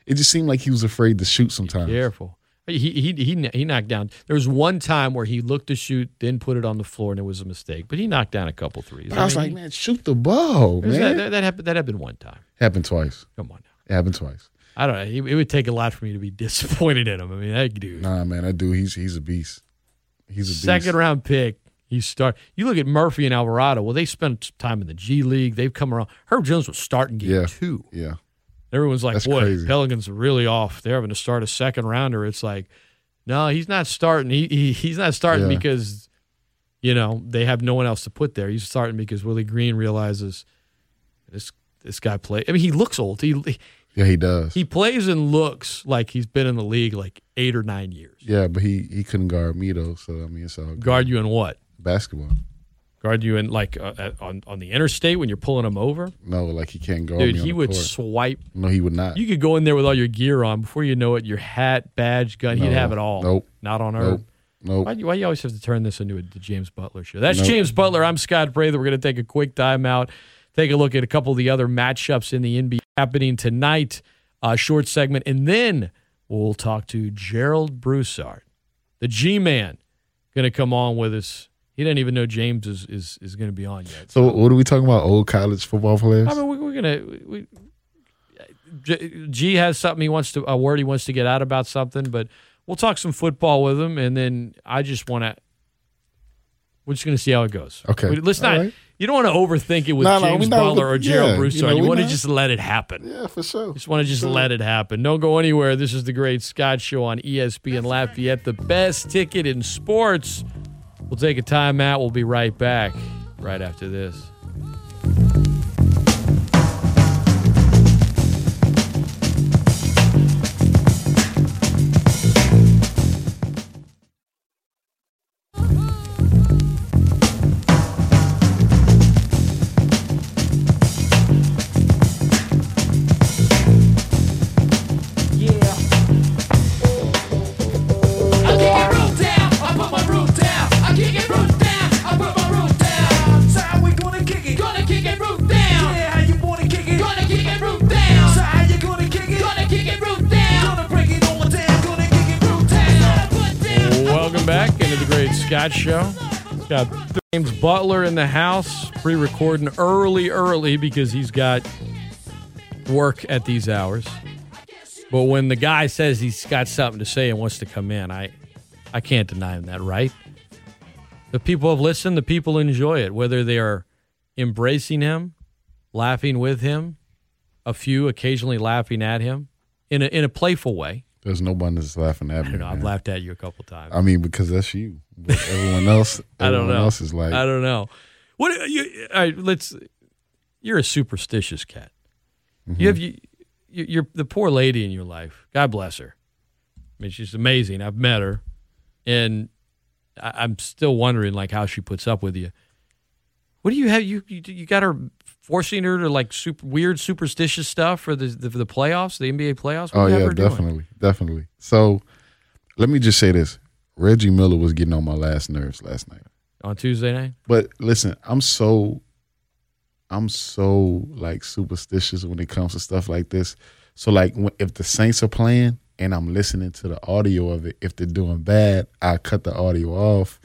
it just seemed like he was afraid to shoot sometimes. careful. He, he he he knocked down. There was one time where he looked to shoot, then put it on the floor, and it was a mistake. But he knocked down a couple threes. But I was mean, like, man, shoot the ball, man. That, that, that happened. That happened one time. happened twice. Come on now. It happened twice. I don't know. It, it would take a lot for me to be disappointed in him. I mean, that dude, Nah, man, that dude, he's he's a beast. He's a beast. second round pick. He start. You look at Murphy and Alvarado. Well, they spent time in the G League. They've come around. Herb Jones was starting game Yeah. two. Yeah, Everyone's like, That's "Boy, crazy. Pelicans really off. They're having to start a second rounder." It's like, no, he's not starting. He, he he's not starting Yeah. because you know they have no one else to put there. He's starting because Willie Green realizes this this guy play. I mean, he looks old. He yeah, he does. he plays and looks like he's been in the league like eight or nine years. yeah, but he he couldn't guard me though. So I mean, it's all good. Guard you in what? basketball. Guard you in like uh, at- on on the interstate when you're pulling him over, No, like he can't guard dude. me. He would court. swipe. No, he would not. You could go in there with all your gear on. Before you know it, your hat, badge, gun. He'd have it all. Nope. Not on nope. Herb. Nope. Why, you- why you always have to turn this into a James Butler show? That's Nope. James Butler. I'm Scott Prather. We're going to take a quick timeout, take a look at a couple of the other matchups in the NBA happening tonight, uh, short segment, and then we'll talk to Gerald Broussard, the G Man, going to come on with us. He didn't even know James is is, is going to be on yet. So what are we talking about? Old college football players? I mean, we, we're gonna. We, G, G has something he wants to a word he wants to get out about something, but we'll talk some football with him, and then I just want to. We're just gonna see how it goes. Okay. Let's not. right. You don't want to overthink it with no, James not Butler or Gerald yeah, Broussard. you You, know, we want to just let it happen. yeah, for sure. Just want to just let it happen. Don't go anywhere. This is the Great Scott Show on ESPN Lafayette, the best ticket in sports. We'll take a timeout. We'll be right back right after this. Show. Got James Butler in the house, pre-recording early, early because he's got work at these hours. But when the guy says he's got something to say and wants to come in, I, I can't deny him that, right? The people have listened. The people enjoy it, whether they are embracing him, laughing with him, a few occasionally laughing at him in a in a playful way. There's nobody that's laughing at me. know. I've laughed at you a couple times. I mean, because that's you. But everyone else, I don't know. else is like, I don't know. What you? All right, let's. You're a superstitious cat. Mm-hmm. You have you. you- You're the poor lady in your life. God bless her. I mean, she's amazing. I've met her, and I, I'm still wondering like how she puts up with you. What do you have? You you, you got her forcing her to like super weird superstitious stuff for the the, the playoffs, the NBA playoffs. What Oh do you have yeah, definitely, definitely. So let me just say this: Reggie Miller was getting on my last nerves last night. on Tuesday night. But listen, I'm so, I'm so like superstitious when it comes to stuff like this. So like, when, if the Saints are playing and I'm listening to the audio of it, if they're doing bad, I cut the audio off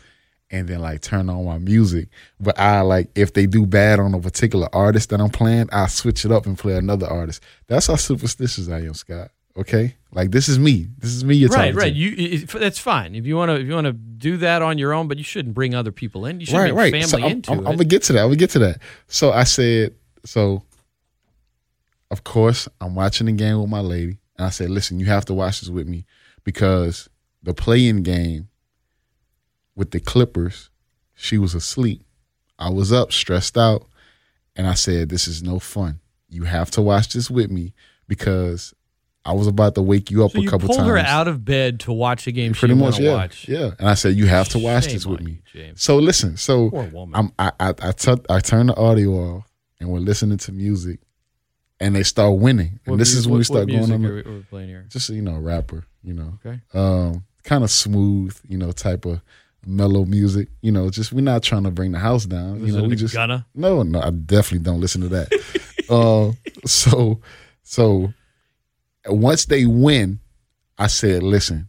and then like turn on my music. But I like if they do bad on a particular artist that I'm playing, I switch it up and play another artist. That's how superstitious I am, Scott. Okay, like this is me. This is me. You're Right, talking right. to. You it, that's fine if you want to if you want to do that on your own, but you shouldn't bring other people in. You should right, bring right. family so I'm, into I'm, it. I'm gonna get to that. I'm gonna get to that. So I said, so of course I'm watching the game with my lady, and I said, listen, you have to watch this with me because the playing game with the Clippers, she was asleep. I was up, stressed out, and I said, this is no fun. You have to watch this with me because I was about to wake you up so a you couple pulled times. her out of bed to watch a game Pretty much, yeah, watch. yeah. And I said, you have to watch Shame this with me. you, James. So listen, so I'm, I I I, tu- I turn the audio off and we're listening to music, and they start winning. And What this mu- is when we start going music on. Are we, are we playing here? just you know, rapper, you know, Okay. um, kind of smooth, you know, type of mellow music. You know, just we're not trying to bring the house down. You know, we just Gunna? no, no. I definitely don't listen to that. uh, so so once they win, I said, listen.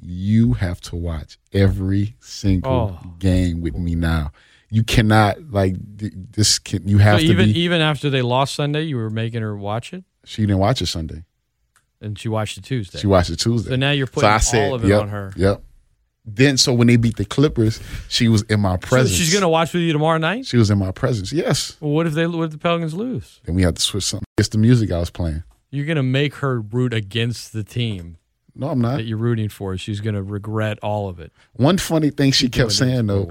You have to watch every single Oh. game with me now. You cannot like this. Can you have So to even be? even after they lost Sunday, you were making her watch it, She didn't watch it Sunday. and she watched it Tuesday. She watched it Tuesday. so now you're So putting I said, all of it yep, on her. Yep. Then so when they beat the Clippers, she was in my So presence. she's gonna watch with you tomorrow night. She was in my presence. Yes. Well, what if they what if the Pelicans lose? Then we had to switch something. It's the music I was playing. You're gonna make her root against the team No, I'm not. that you're rooting for. She's gonna regret all of it. One funny thing she Doing kept saying though,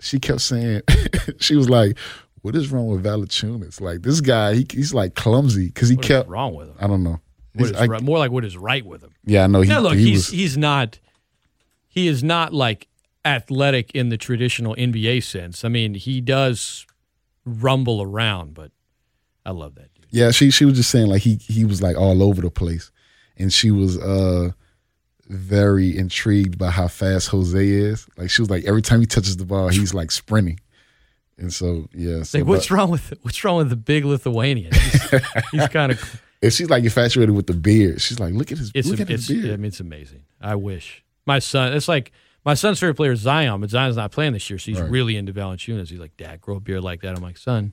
she kept saying, she was like, "What is wrong with Valanciunas? Like this guy, he, he's like clumsy because he What is kept. wrong with him? I don't know. What is I- right, more like what is right with him? yeah, I know. He, Now look, he he's was. he's not he is not like athletic in the traditional NBA sense. I mean, he does rumble around, but I love that dude. Yeah, she she was just saying like he he was like all over the place, and she was uh very intrigued by how fast Jose is. Like she was like every time he touches the ball, he's like sprinting, and so yeah. So, Like, what's but- wrong with what's wrong with the big Lithuanian? He's, he's kind of And she's like infatuated with the beard. She's like, look at his look at it's his beard. I mean it's amazing. I wish my son. It's like my son's favorite player is Zion, but Zion's not playing this year, so he's Right. really into Valanciunas. He's like, Dad, grow a beard like that. I'm like, son,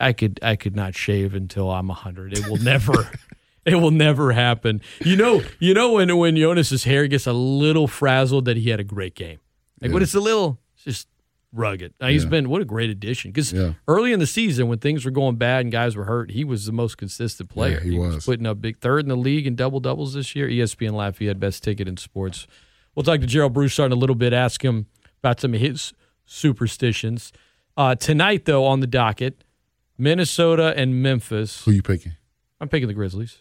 I could I could not shave until I'm hundred. It will never. It will never happen. You know, you know when when Jonas's hair gets a little frazzled that he had a great game. Like when it's a little it's just rugged. Now, he's Yeah. been what a great addition because Yeah. early in the season when things were going bad and guys were hurt, he was the most consistent player. he was. putting up big third in the league in double doubles this year. ESPN Lafayette best ticket in sports. We'll talk to Gerald Broussard in a little bit. Ask him about some of his superstitions. Uh, tonight, though, on the docket, Minnesota and Memphis. Who you picking? I'm picking the Grizzlies.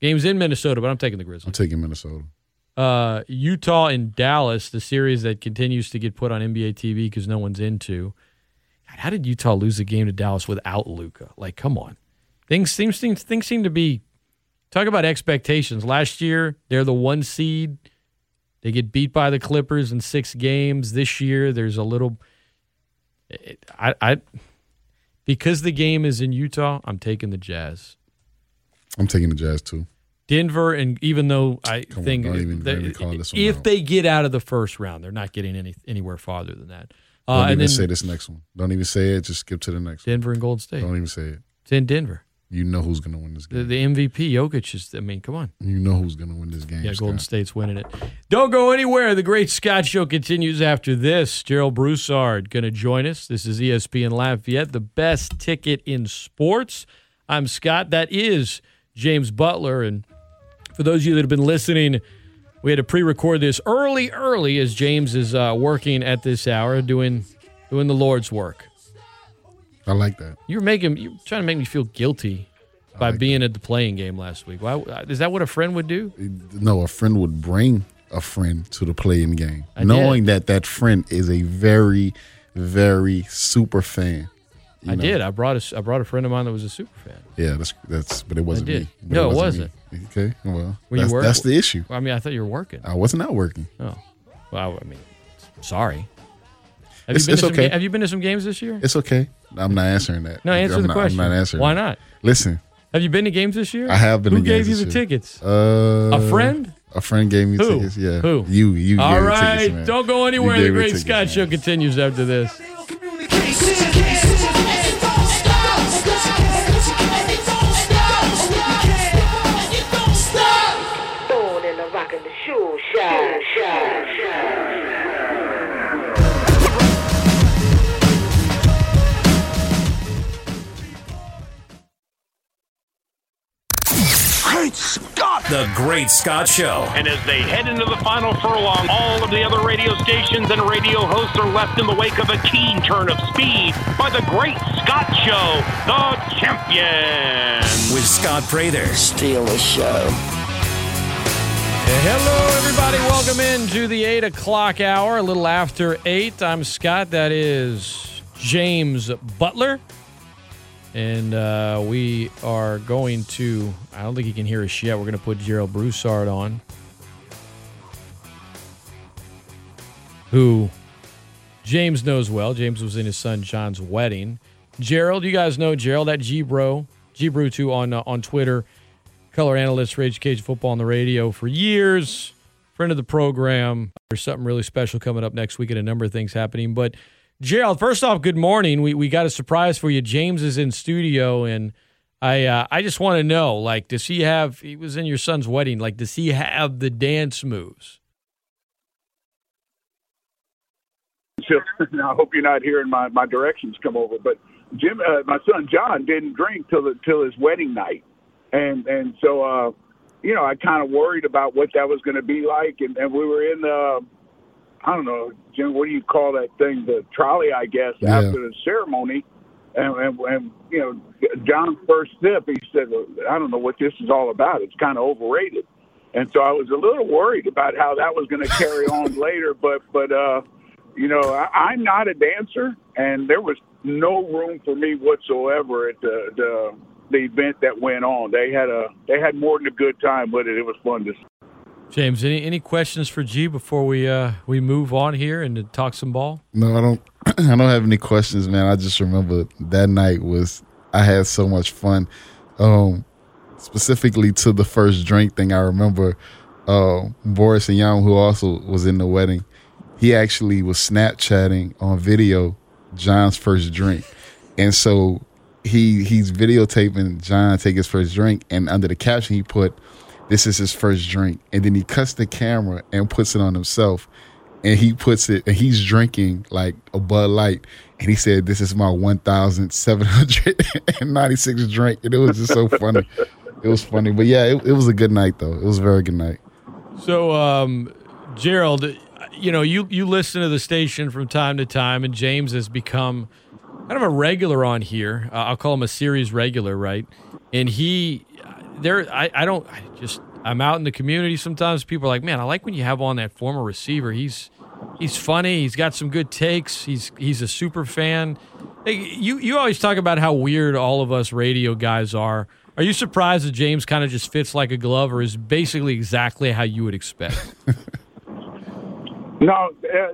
Game's in Minnesota, but I'm taking the Grizzlies. I'm taking Minnesota. Uh, Utah and Dallas, the series that continues to get put on NBA TV because no one's into. God, how did Utah lose a game to Dallas without Luka? Like, come on. Things seem things, things seem to be talk about expectations. Last year, they're the one seed. They get beat by the Clippers in six games. This year, there's a little. it- I, I because the game is in Utah. I'm taking the Jazz. I'm taking the Jazz too. Denver, and even though I Come think don't even- don't this one if out. they get out of the first round, they're not getting any anywhere farther than that. Don't Uh, even and then say this next one. Don't even say it. Just skip to the next one. Denver and Golden State. Don't even say it. It's in Denver. You know who's gonna win this The, game. the MVP, Jokic is. I mean, come on. you know who's gonna win this game. Yeah, Golden Scott. State's winning it. Don't go anywhere. The Great Scott Show continues after this. Gerald Broussard going to join us. This is ESPN Lafayette, the best ticket in sports. I'm Scott. That is James Butler. And for those of you that have been listening, we had to pre-record this early, early as James is uh, working at this hour doing doing the Lord's work. I like that. You're making you're trying to make me feel guilty by being at the play-in game last week. Why is that what a friend would do? No, a friend would bring a friend to the play-in game, I knowing that that friend is a very, very super fan. I know? did. I brought a I brought a friend of mine that was a super fan. Yeah, that's that's. But it wasn't me. But No, it me. Okay, well, Were you that's, work- that's the issue. I mean, I thought you were working. I wasn't out working. Oh, well, I mean, sorry. Have It's- you been it's to some okay. ga- Have you been to some games this year? It's okay. I'm not answering that. No, answer I'm the not, question. I'm not answering. Why that. not? Listen, Have you been to games this year? I have been Who to gave games you the year. tickets? uh, a friend? A friend gave me Who? tickets. Yeah. Who? You. You. All me right, tickets, man. don't go You anywhere. The gave me Great tickets, Scott man. Show continues after this. Born The Great Scott Show. And as they head into the final furlong, all of the other radio stations and radio hosts are left in the wake of a keen turn of speed by the Great Scott Show, the champion. With Scott Prather. Steal the show. Hello, everybody. Welcome into the 8 o'clock hour, a little after 8. I'm Scott. That is James Butler. And uh, we are going to, I don't think he can hear us yet. We're going to put Gerald Broussard on, who James knows well. James was in his son John's wedding. Gerald, you guys know Gerald at G Bro, G Brew 2 on, uh, on Twitter color analyst for Education Football on the radio for years. Friend of the program. There's something really special coming up next week and a number of things happening. But Gerald, first off, good morning. We we got a surprise for you. James is in studio, and I uh, I just want to know, like, does he have? He was in your son's wedding. Like, does he have the dance moves? I hope you're not hearing my, my directions come over. But Jim, uh, my son John didn't drink till the, till his wedding night, and and so uh, you know I kind of worried about what that was going to be like, and, and we were in the I don't know, Jim, what do you call that thing? The trolley, I guess, Yeah. after the ceremony. And, and, and you know, John's first sip, he said, "I don't know what this is all about. It's kind of overrated." And so I was a little worried about how that was going to carry on later. But but uh, you know, I, I'm not a dancer, and there was no room for me whatsoever at the the, the event that went on. They had a they had more than a good time with it. It was fun to. James, any any questions for G before we uh we move on here and talk some ball? No, I don't. I don't have any questions, man. I just remember that night was I had so much fun. Um, specifically to the first drink thing, I remember uh, Boris and Yam, who also was in the wedding. He actually was Snapchatting on video John's first drink, and so he he's videotaping John take his first drink, and under the caption he put, "This is his first drink," and then he cuts the camera and puts it on himself. And he puts it and he's drinking like a Bud Light. And he said this is my 1796 drink. And it was just so funny. It was funny. But yeah it, it was a good night though. It was a very good night. So, um, Gerald, you know, you you listen to the station from time to time, and James has become kind of a regular on here. Uh, I'll call him a series regular, right? And he, there, I, I don't, I just, I'm out in the community. Sometimes people are like, "Man, I like when you have on that former receiver. He's, he's funny. He's got some good takes. He's, he's a super fan." Hey, you, you always talk about how weird all of us radio guys are. Are you surprised that James kind of just fits like a glove, or is basically exactly how you would expect? No, uh,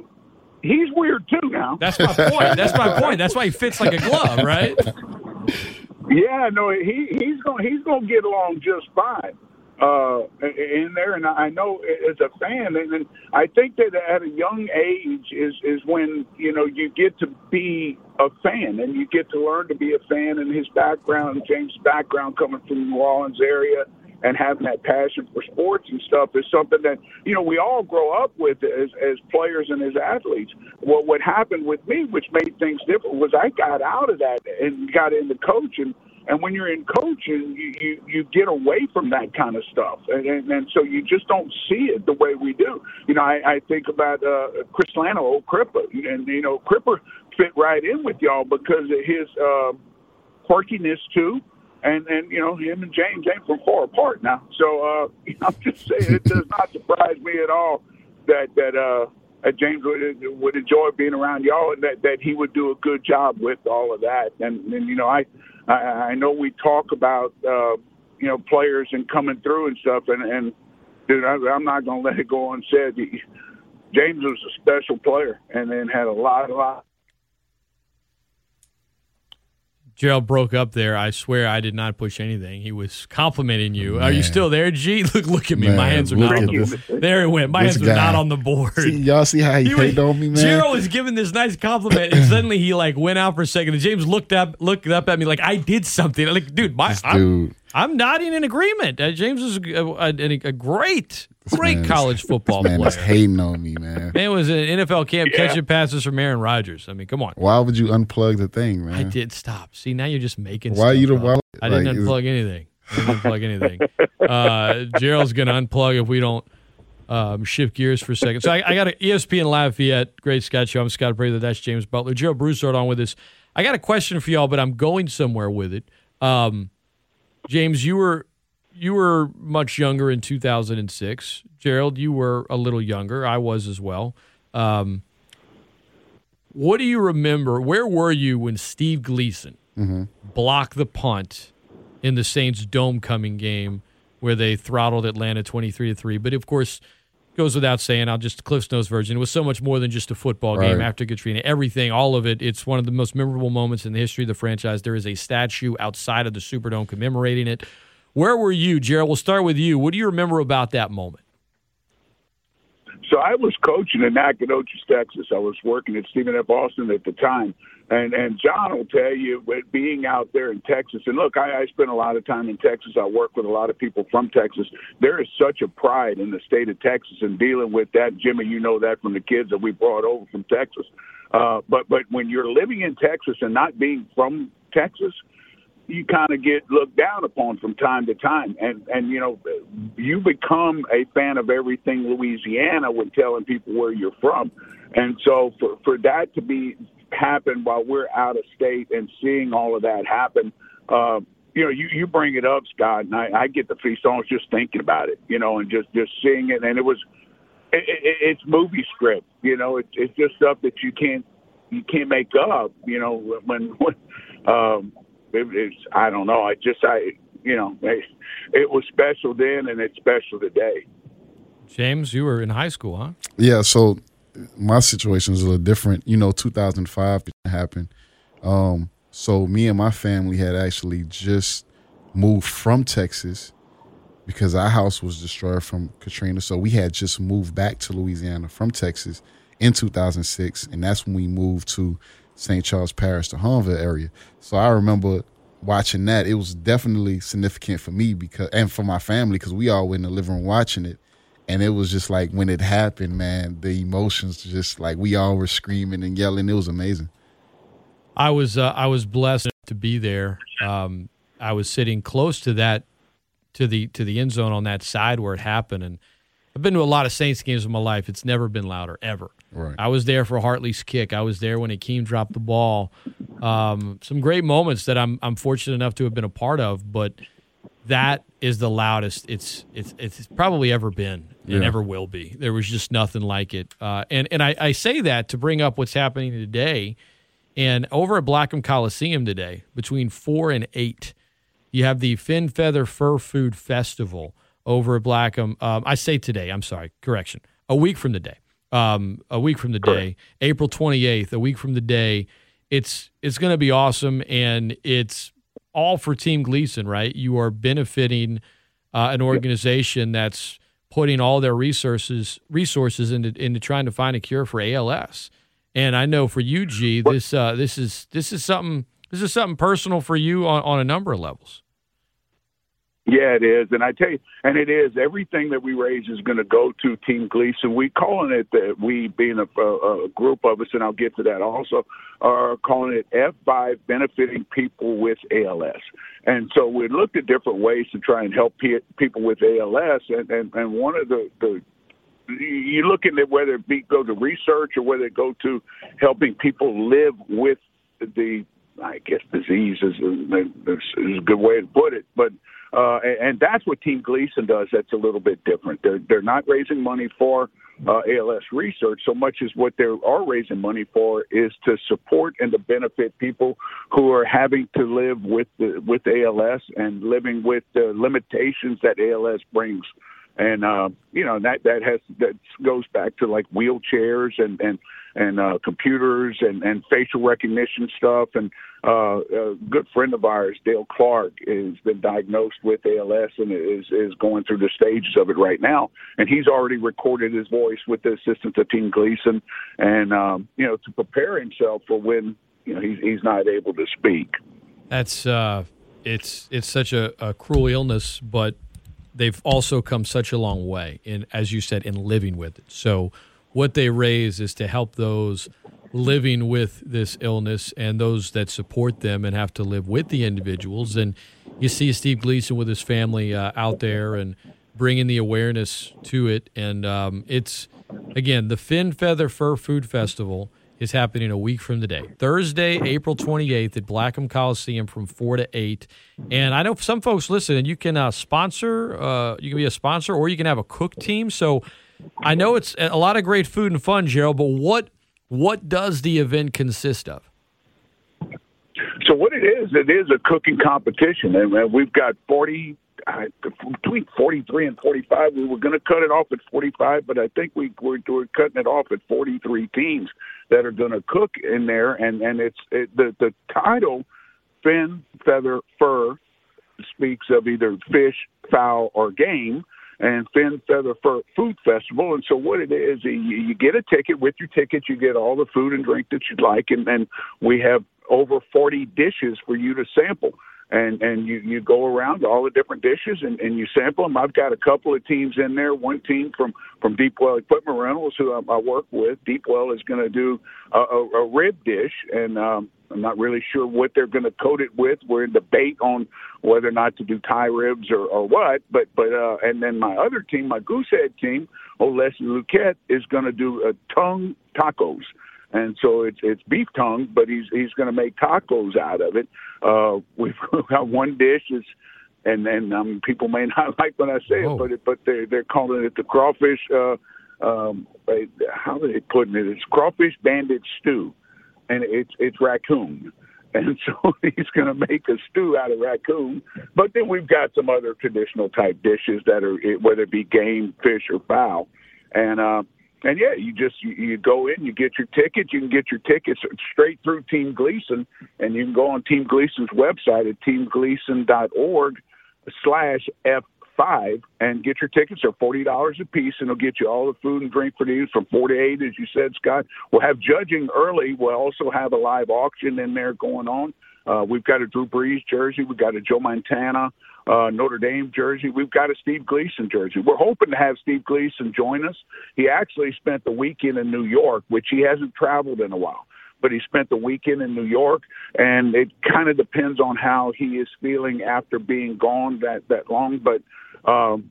he's weird too now. That's my point. That's my point. That's why he fits like a glove, right? Yeah, no, he he's gonna he's going to get along just fine uh, in there, and I know as a fan, and, and I think that at a young age is is when you know you get to be a fan, and you get to learn to be a fan. And his background, James' background, coming from the New Orleans area. And having that passion for sports and stuff is something that you know we all grow up with as as players and as athletes. What what happened with me, which made things different, was I got out of that and got into coaching. And when you're in coaching, you, you, you get away from that kind of stuff. And, and, and so you just don't see it the way we do. You know, I, I think about uh, Chris Lano, old Cripper. And, you know, Cripper fit right in with y'all because of his uh, quirkiness, too. And, and, you know, him and James ain't from far apart now. So uh, I'm just saying it does not surprise me at all that, that uh, that James would, would enjoy being around y'all, and that that he would do a good job with all of that. And and you know, I I, I know we talk about uh, you know players and coming through and stuff, and and dude, I, I'm not gonna let it go unsaid. James was a special player, and then had a lot, a lot Gerald broke up there. I swear I did not push anything. He was complimenting you. Are you still there, G? Look, look at me. My hands are not on the this- board. There it went. My hands are not on the board. See, y'all see how he, He was- on me, man? Gerald was giving this nice compliment, and suddenly he like went out for a second. And James looked up, looked up at me like I did something. I'm like, dude, my I'm, dude. I'm nodding in agreement. Uh, James is a, a, a, a great, great man is- college football Man player. is hating on me, man. Man was in NFL camp Yeah. catching passes from Aaron Rodgers. I mean, come on. Why would you unplug the thing, man? I did stop. See, now you're just making. Why stuff you the- up. why- I didn't like, unplug anything. I didn't unplug anything. Uh, Gerald's gonna unplug if we don't um, shift gears for a second. So I, I got an ESPN Lafayette, Great Scott Show. I'm Scott Prather. That's James Butler. Joe Broussard on with us. I got a question for y'all, but I'm going somewhere with it. Um, James, you were you were much younger in 2006. Gerald, you were a little younger. I was as well. Um, what do you remember? Where were you when Steve Gleason blocked the punt in the Saints Domecoming game where they throttled Atlanta 23 to 3? But of course, goes without saying, I'll just Cliff's Notes version. It was so much more than just a football game after Katrina. Everything, all of it, it's one of the most memorable moments in the history of the franchise. There is a statue outside of the Superdome commemorating it. Where were you, Gerald? We'll start with you. What do you remember about that moment? So I was coaching in Nacogdoches, Texas. I was working at Stephen F. Austin at the time, and and John will tell you, being out there in Texas, and look, I, I spent a lot of time in Texas. I work with a lot of people from Texas. There is such a pride in the state of Texas and dealing with that. Jimmy, you know that from the kids that we brought over from Texas. Uh, but but when you're living in Texas and not being from Texas, you kind of get looked down upon from time to time. And and you know you become a fan of everything louisiana when telling people where you're from. And so for for that to be happen while we're out of state and seeing all of that happen uh you know you you bring it up scott and i i get the feast. Was just thinking about it you know and just just seeing it. And it was it, it, it's movie script you know it, it's just stuff that you can't you can't make up you know when when um it, it's I don't know. I just I you know it, it was special then and it's special today. James, you were in high school, huh? Yeah, so my situation is a little different. You know, 2005 happened. Um, so me and my family had actually just moved from Texas because our house was destroyed from Katrina. So we had just moved back to Louisiana from Texas in 2006, and that's when we moved to St. Charles Parish, the Hahnville area. So I remember watching that. It was definitely significant for me because and for my family because we all were in the living room watching it. And it was just like when it happened, man, the emotions just like we all were screaming and yelling. It was amazing. I was uh, I was blessed to be there. Um, I was sitting close to that to the to the end zone on that side where it happened, and I've been to a lot of Saints games in my life. It's never been louder ever. Right. I was there for Hartley's kick. I was there when Akeem dropped the ball. Um, some great moments that I'm I'm fortunate enough to have been a part of, but that is the loudest it's it's it's probably ever been and Yeah. ever will be. There was just nothing like it. Uh, and and I, I say that to bring up what's happening today. And over at Blackham Coliseum today, between four and eight, you have the Fin Feather Fur Food Festival over at Blackham. Um, I say today, I'm sorry, correction. A week from the day. Um, a week from the day, April 28th, a week from the day. It's it's going to be awesome, and it's all for Team Gleason, right? You are benefiting uh, an organization that's putting all their resources resources into into trying to find a cure for ALS. And I know for you, G, this uh, this is this is something this is something personal for you on, on a number of levels. Yeah, it is, and I tell you, and it is. Everything that we raise is going to go to Team Gleason. We calling it that we being a, a, group of us, and I'll get to that also. Are calling it F5 benefiting people with ALS, and so we looked at different ways to try and help pe- people with ALS, and, and and one of the the you're looking at whether it be go to research or whether it go to helping people live with the I guess disease is is a good way to put it, but Uh, and, and that's what Team Gleason does. That's a little bit different. They're they're not raising money for uh, ALS research so much as what they are raising money for is to support and to benefit people who are having to live with the, with ALS and living with the limitations that ALS brings and uh, you know that that has that goes back to like wheelchairs and and and uh, computers and and facial recognition stuff. And uh, a good friend of ours, Dale Clark, has been diagnosed with ALS and is is going through the stages of it right now. And he's already recorded his voice with the assistance of Team Gleason, and um, you know to prepare himself for when you know he's he's not able to speak. That's uh, it's it's such a, a cruel illness, but they've also come such a long way in, as you said, in living with it. So what they raise is to help those living with this illness and those that support them and have to live with the individuals. And you see Steve Gleason with his family uh, out there and bringing the awareness to it. And um, it's again the Fin Feather Fur Food Festival is happening a week from today. Thursday, April 28th at Blackham Coliseum from 4 to 8. And I know some folks listen and you can uh, sponsor, uh, you can be a sponsor or you can have a cook team. So I know it's a lot of great food and fun, Gerald, but what what does the event consist of? So what it is, it is a cooking competition, and we've got forty I, between 43 and 45. We were going to cut it off at 45, but I think we we're, we're cutting it off at 43 teams that are going to cook in there, and and it's it, the the title, fin, feather, fur, speaks of either fish, fowl, or game. And Fin Feather Fur Food Festival. And so, what it is, you, you get a ticket. With your ticket, you get all the food and drink that you'd like. And then we have over 40 dishes for you to sample and and you you go around all the different dishes and, and you sample them. I've got a couple of teams in there. One team from from Deepwell Equipment Rentals, who I, I work with. Deepwell is going to do a, a, a rib dish, and um, I'm not really sure what they're going to coat it with. We're in debate on whether or not to do Thai ribs or, or what. But but uh, and then my other team, my Goosehead team, Leslie Luquette, is going to do a tongue tacos and so it's it's beef tongue, but he's he's going to make tacos out of it. Uh, we've got one dish is, and then um, people may not like when I say Whoa. it, but it, but they they're calling it the crawfish. Uh, um, how are they putting it? It's crawfish bandit stew, and it's it's raccoon. And so he's going to make a stew out of raccoon. But then we've got some other traditional type dishes that are whether it be game, fish, or fowl. And uh, and yeah, you just you, you go in, you get your ticket. You can get your tickets straight through Team Gleason, and you can go on Team Gleason's website at teamgleason.org slash f five and get your tickets. They're forty dollars a piece, and it'll get you all the food and drink for you from four to eight, as you said, Scott. We'll have judging early. We'll also have a live auction in there going on. Uh, we've got a Drew Brees jersey. We've got a Joe Montana uh, Notre Dame jersey. We've got a Steve Gleason jersey. We're hoping to have Steve Gleason join us. He actually spent the weekend in New York, which he hasn't traveled in a while. But he spent the weekend in New York, and it kind of depends on how he is feeling after being gone that that long. But um,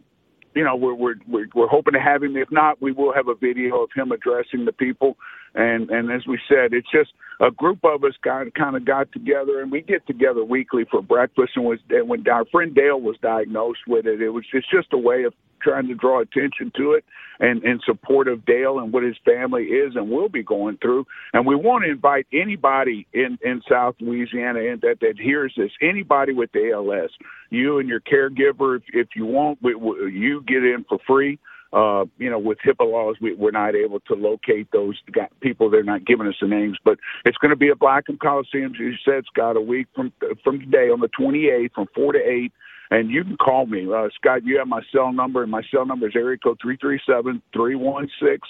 you know, we're, we're we're we're hoping to have him. If not, we will have a video of him addressing the people. And and as we said, it's just a group of us got kind of got together, and we get together weekly for breakfast. And was and when our friend Dale was diagnosed with it, it was it's just a way of trying to draw attention to it and in support of Dale and what his family is and will be going through. And we want to invite anybody in in South Louisiana and that that hears this, anybody with ALS, you and your caregiver, if, if you want, we, we, you get in for free. Uh, you know, with HIPAA laws, we, we're not able to locate those people. They're not giving us the names, but it's going to be at Blackham Coliseum. As you said, Scott, a week from from today on the 28th, from four to eight. And you can call me, uh, Scott. You have my cell number, and my cell number is area code three three seven three one six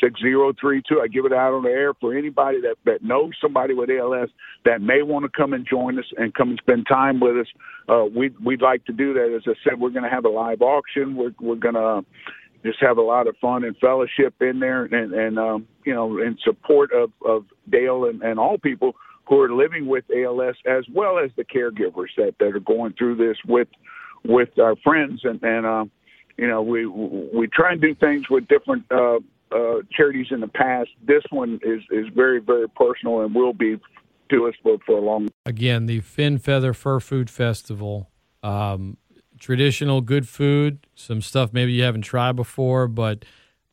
six zero three two. I give it out on the air for anybody that that knows somebody with ALS that may want to come and join us and come and spend time with us. Uh, we'd we'd like to do that. As I said, we're going to have a live auction. We're we're going to just have a lot of fun and fellowship in there, and and um, you know, in support of of Dale and, and all people who are living with ALS, as well as the caregivers that that are going through this with with our friends, and and uh, you know, we we try and do things with different. Uh, uh, charities in the past. This one is is very very personal and will be to us for, for a long. Again, the Fin Feather Fur Food Festival. Um, traditional good food, some stuff maybe you haven't tried before, but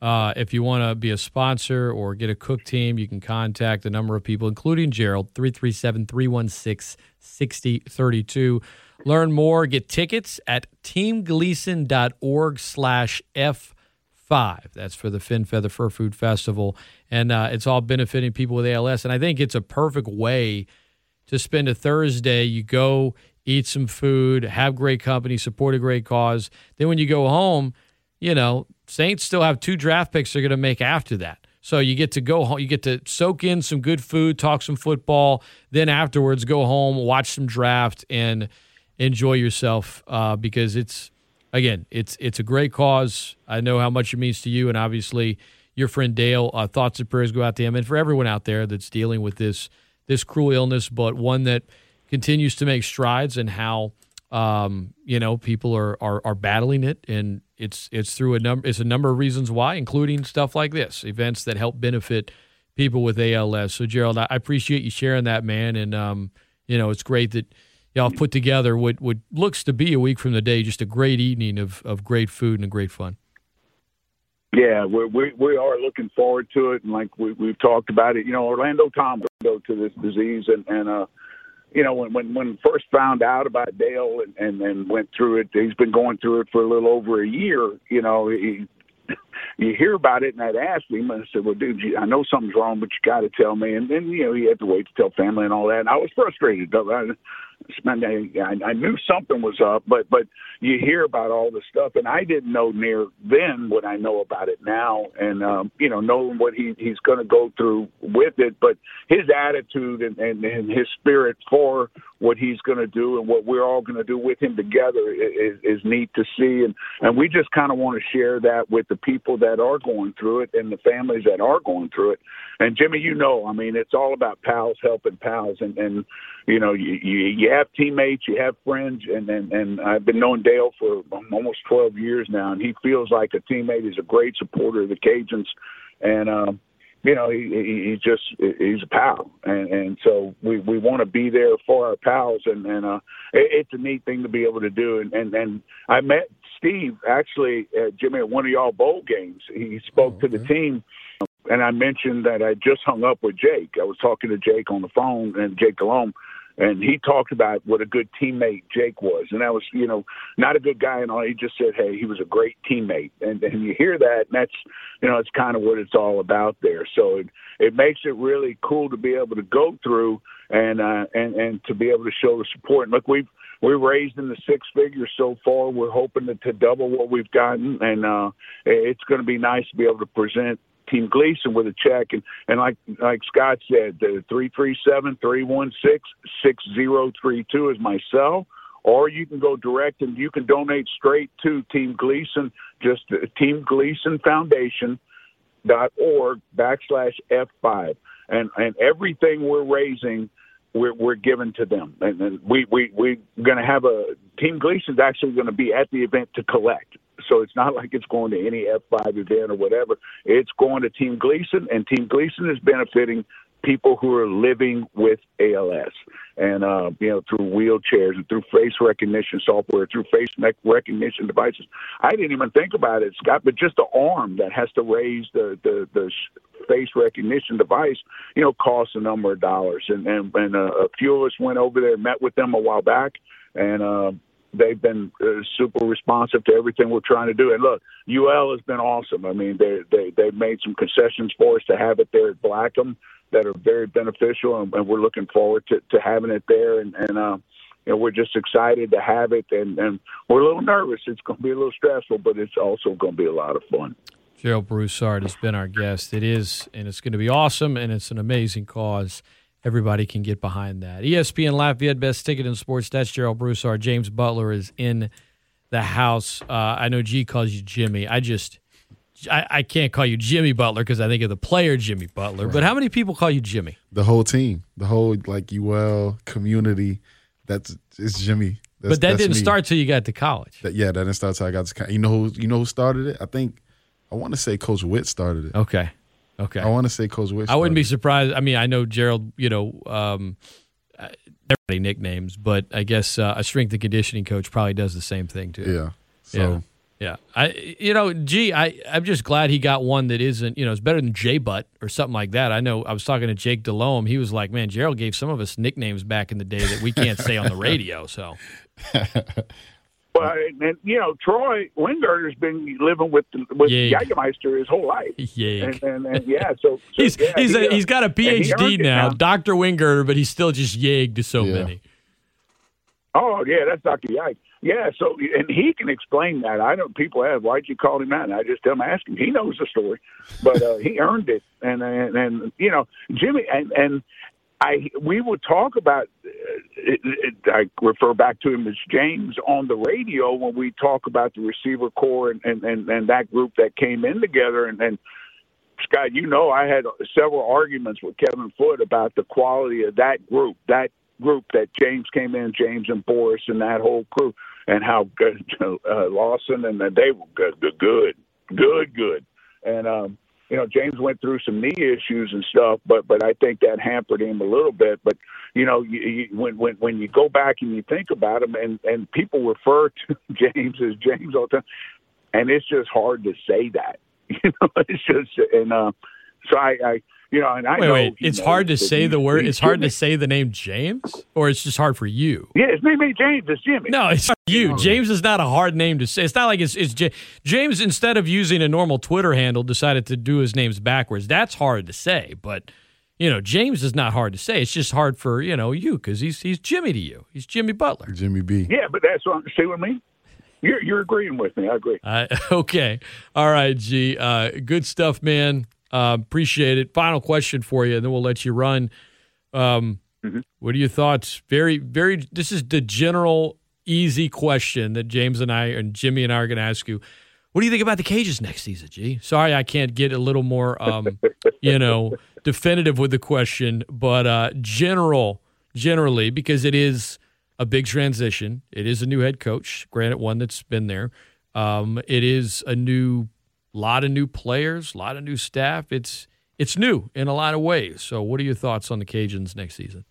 uh, if you want to be a sponsor or get a cook team, you can contact a number of people, including Gerald, 337 316 6032. Learn more, get tickets at teamgleason.org slash F5. That's for the Fin Feather Fur Food Festival. And uh, it's all benefiting people with ALS. And I think it's a perfect way to spend a Thursday. You go eat some food, have great company, support a great cause. Then when you go home, you know, Saints still have two draft picks they're going to make after that. So you get to go home, you get to soak in some good food, talk some football, then afterwards go home, watch some draft, and enjoy yourself uh, because it's again, it's it's a great cause. I know how much it means to you, and obviously your friend Dale. Uh, thoughts and prayers go out to him, and for everyone out there that's dealing with this this cruel illness, but one that continues to make strides and how um, you know people are, are are battling it, and it's it's through a number it's a number of reasons why, including stuff like this, events that help benefit people with ALS. So Gerald, I appreciate you sharing that, man, and um, you know it's great that y'all put together what what looks to be a week from the day, just a great evening of of great food and a great fun. Yeah, we we we are looking forward to it, and like we we've talked about it. You know, Orlando Tom go to this disease, and and uh, you know, when when when first found out about Dale and, and and went through it, he's been going through it for a little over a year. You know, he, you hear about it, and I'd asked him, and I said, "Well, dude, I know something's wrong, but you got to tell me." And then you know, he had to wait to tell family and all that. And I was frustrated. I, I, knew something was up, but but you hear about all this stuff, and I didn't know near then what I know about it now, and um, you know, knowing what he he's going to go through with it, but his attitude and, and, and his spirit for what he's going to do and what we're all going to do with him together is, is neat to see, and and we just kind of want to share that with the people that are going through it and the families that are going through it. And Jimmy, you know, I mean, it's all about pals helping pals, and and you know, you you, you have teammates, you have friends, and, and and I've been knowing Dale for almost 12 years now, and he feels like a teammate. He's a great supporter of the Cajuns, and um, you know, he, he, he just he's a pal, and and so we we want to be there for our pals, and and uh, it, it's a neat thing to be able to do, and and and I met Steve actually, uh, Jimmy, at one of y'all bowl games. He spoke okay. to the team and I mentioned that I just hung up with Jake. I was talking to Jake on the phone, and Jake Delhomme, and he talked about what a good teammate Jake was, and that was, you know, not a good guy and all. He just said, "Hey, he was a great teammate," and and you hear that, and that's, you know, it's kind of what it's all about there. So it it makes it really cool to be able to go through and uh, and and to be able to show the support. And look, we've we're raised in the six figures so far. We're hoping to, to double what we've gotten, and uh, it's going to be nice to be able to present Team Gleason with a check. And, and like like Scott said, the three three seven three one six six zero three two is my cell. Or you can go direct and you can donate straight to Team Gleason, just uh, Team Gleason Foundation dot org backslash F five. And and everything we're raising we're, we're given to them, and, and we we we're going to have a Team Gleason's actually going to be at the event to collect. So it's not like it's going to any F5 event or whatever. It's going to Team Gleason, and Team Gleason is benefiting people who are living with ALS, and uh, you know through wheelchairs and through face recognition software, through face recognition devices. I didn't even think about it, Scott, but just the arm that has to raise the the, the face recognition device, you know, costs a number of dollars. And and, and uh, a few of us went over there, met with them a while back, and. Uh, they've been uh, super responsive to everything we're trying to do. And look, UL has been awesome. I mean, they they they've made some concessions for us to have it there at Blackham that are very beneficial, and, and we're looking forward to, to having it there. And and uh, you know, we're just excited to have it, and and we're a little nervous. It's going to be a little stressful, but it's also going to be a lot of fun. Gerald Broussard has been our guest. It is, and it's going to be awesome, and it's an amazing cause everybody can get behind that. ESPN Lafayette Best Ticket in Sports. That's Gerald Broussard. James Butler is in the house. Uh, I know G calls you Jimmy. I just. I, I can't call you Jimmy Butler because I think of the player Jimmy Butler. Right. But how many people call you Jimmy? The whole team, the whole like UL community. That's it's Jimmy. That's, but that didn't me. start till you got to college. That, yeah, that didn't start till I got to. College. You know who? You know who started it? I think I want to say Coach Witt started it. Okay. Okay. I want to say Coach Witt. I wouldn't be surprised. I mean, I know Gerald. You know, um, uh, everybody nicknames, but I guess uh, a strength and conditioning coach probably does the same thing too. Yeah. So Yeah. Yeah. I you know, gee, I, I'm just glad he got one that isn't, you know, it's better than J Butt or something like that. I know I was talking to Jake Delhomme. He was like, Man, Gerald gave some of us nicknames back in the day that we can't say on the radio. So Well, and, and you know, Troy Wingard's been living with with Yay. Jägermeister his whole life. Yay. And, and, and yeah, so, so he's yeah, he's he, a, uh, he's got a and he earned PhD it now, Dr. Wingert, but he's still just yagged to so Yeah. many. Oh yeah, that's Dr. Yike. Yeah, so and he can explain that. I don't. People ask why'd you call him that? And I just tell him, ask him. He knows the story, but uh, he earned it. And, and and you know, Jimmy and and I we would talk about. Uh, it, it, I refer back to him as James on the radio when we talk about the receiver corps and and and, and that group that came in together and. and Scott, you know, I had several arguments with Kevin Foote about the quality of that group, that group that James came in, James and Boris and that whole crew, and how good uh, Lawson and they were good, good, good, good, good. And um, you know, James went through some knee issues and stuff, but but I think that hampered him a little bit. But you know, you, you, when when when you go back and you think about him, and and people refer to James as James all the time, and it's just hard to say that. You know, it's just and uh, so I, I you know, and I Wait, know wait. It's hard to say he's- the word. It's hard to say the name James, or it's just hard for you. Yeah, his name ain't James. It's Jimmy. No, it's you. James is not a hard name to say. It's not like it's, it's J- James. Instead of using a normal Twitter handle, decided to do his names backwards. That's hard to say, but you know, James is not hard to say. It's just hard for you know you because he's he's Jimmy to you. He's Jimmy Butler. Jimmy B. Yeah, but that's what see what I mean. You're you're agreeing with me. I agree. Uh, okay, all right, G. Uh, good stuff, man. Uh, appreciate it. Final question for you, and then we'll let you run. Um, What are your thoughts? Very, very. This is the general, easy question that James and I and Jimmy and I are going to ask you. What do you think about the Cajuns next season, G? Sorry, I can't get a little more, um, you know, definitive with the question, but uh, general, generally, because it is a big transition. It is a new head coach, granted, one that's been there. Um, it is a new, lot of new players, a lot of new staff. It's it's new in a lot of ways. So, what are your thoughts on the Cajuns next season?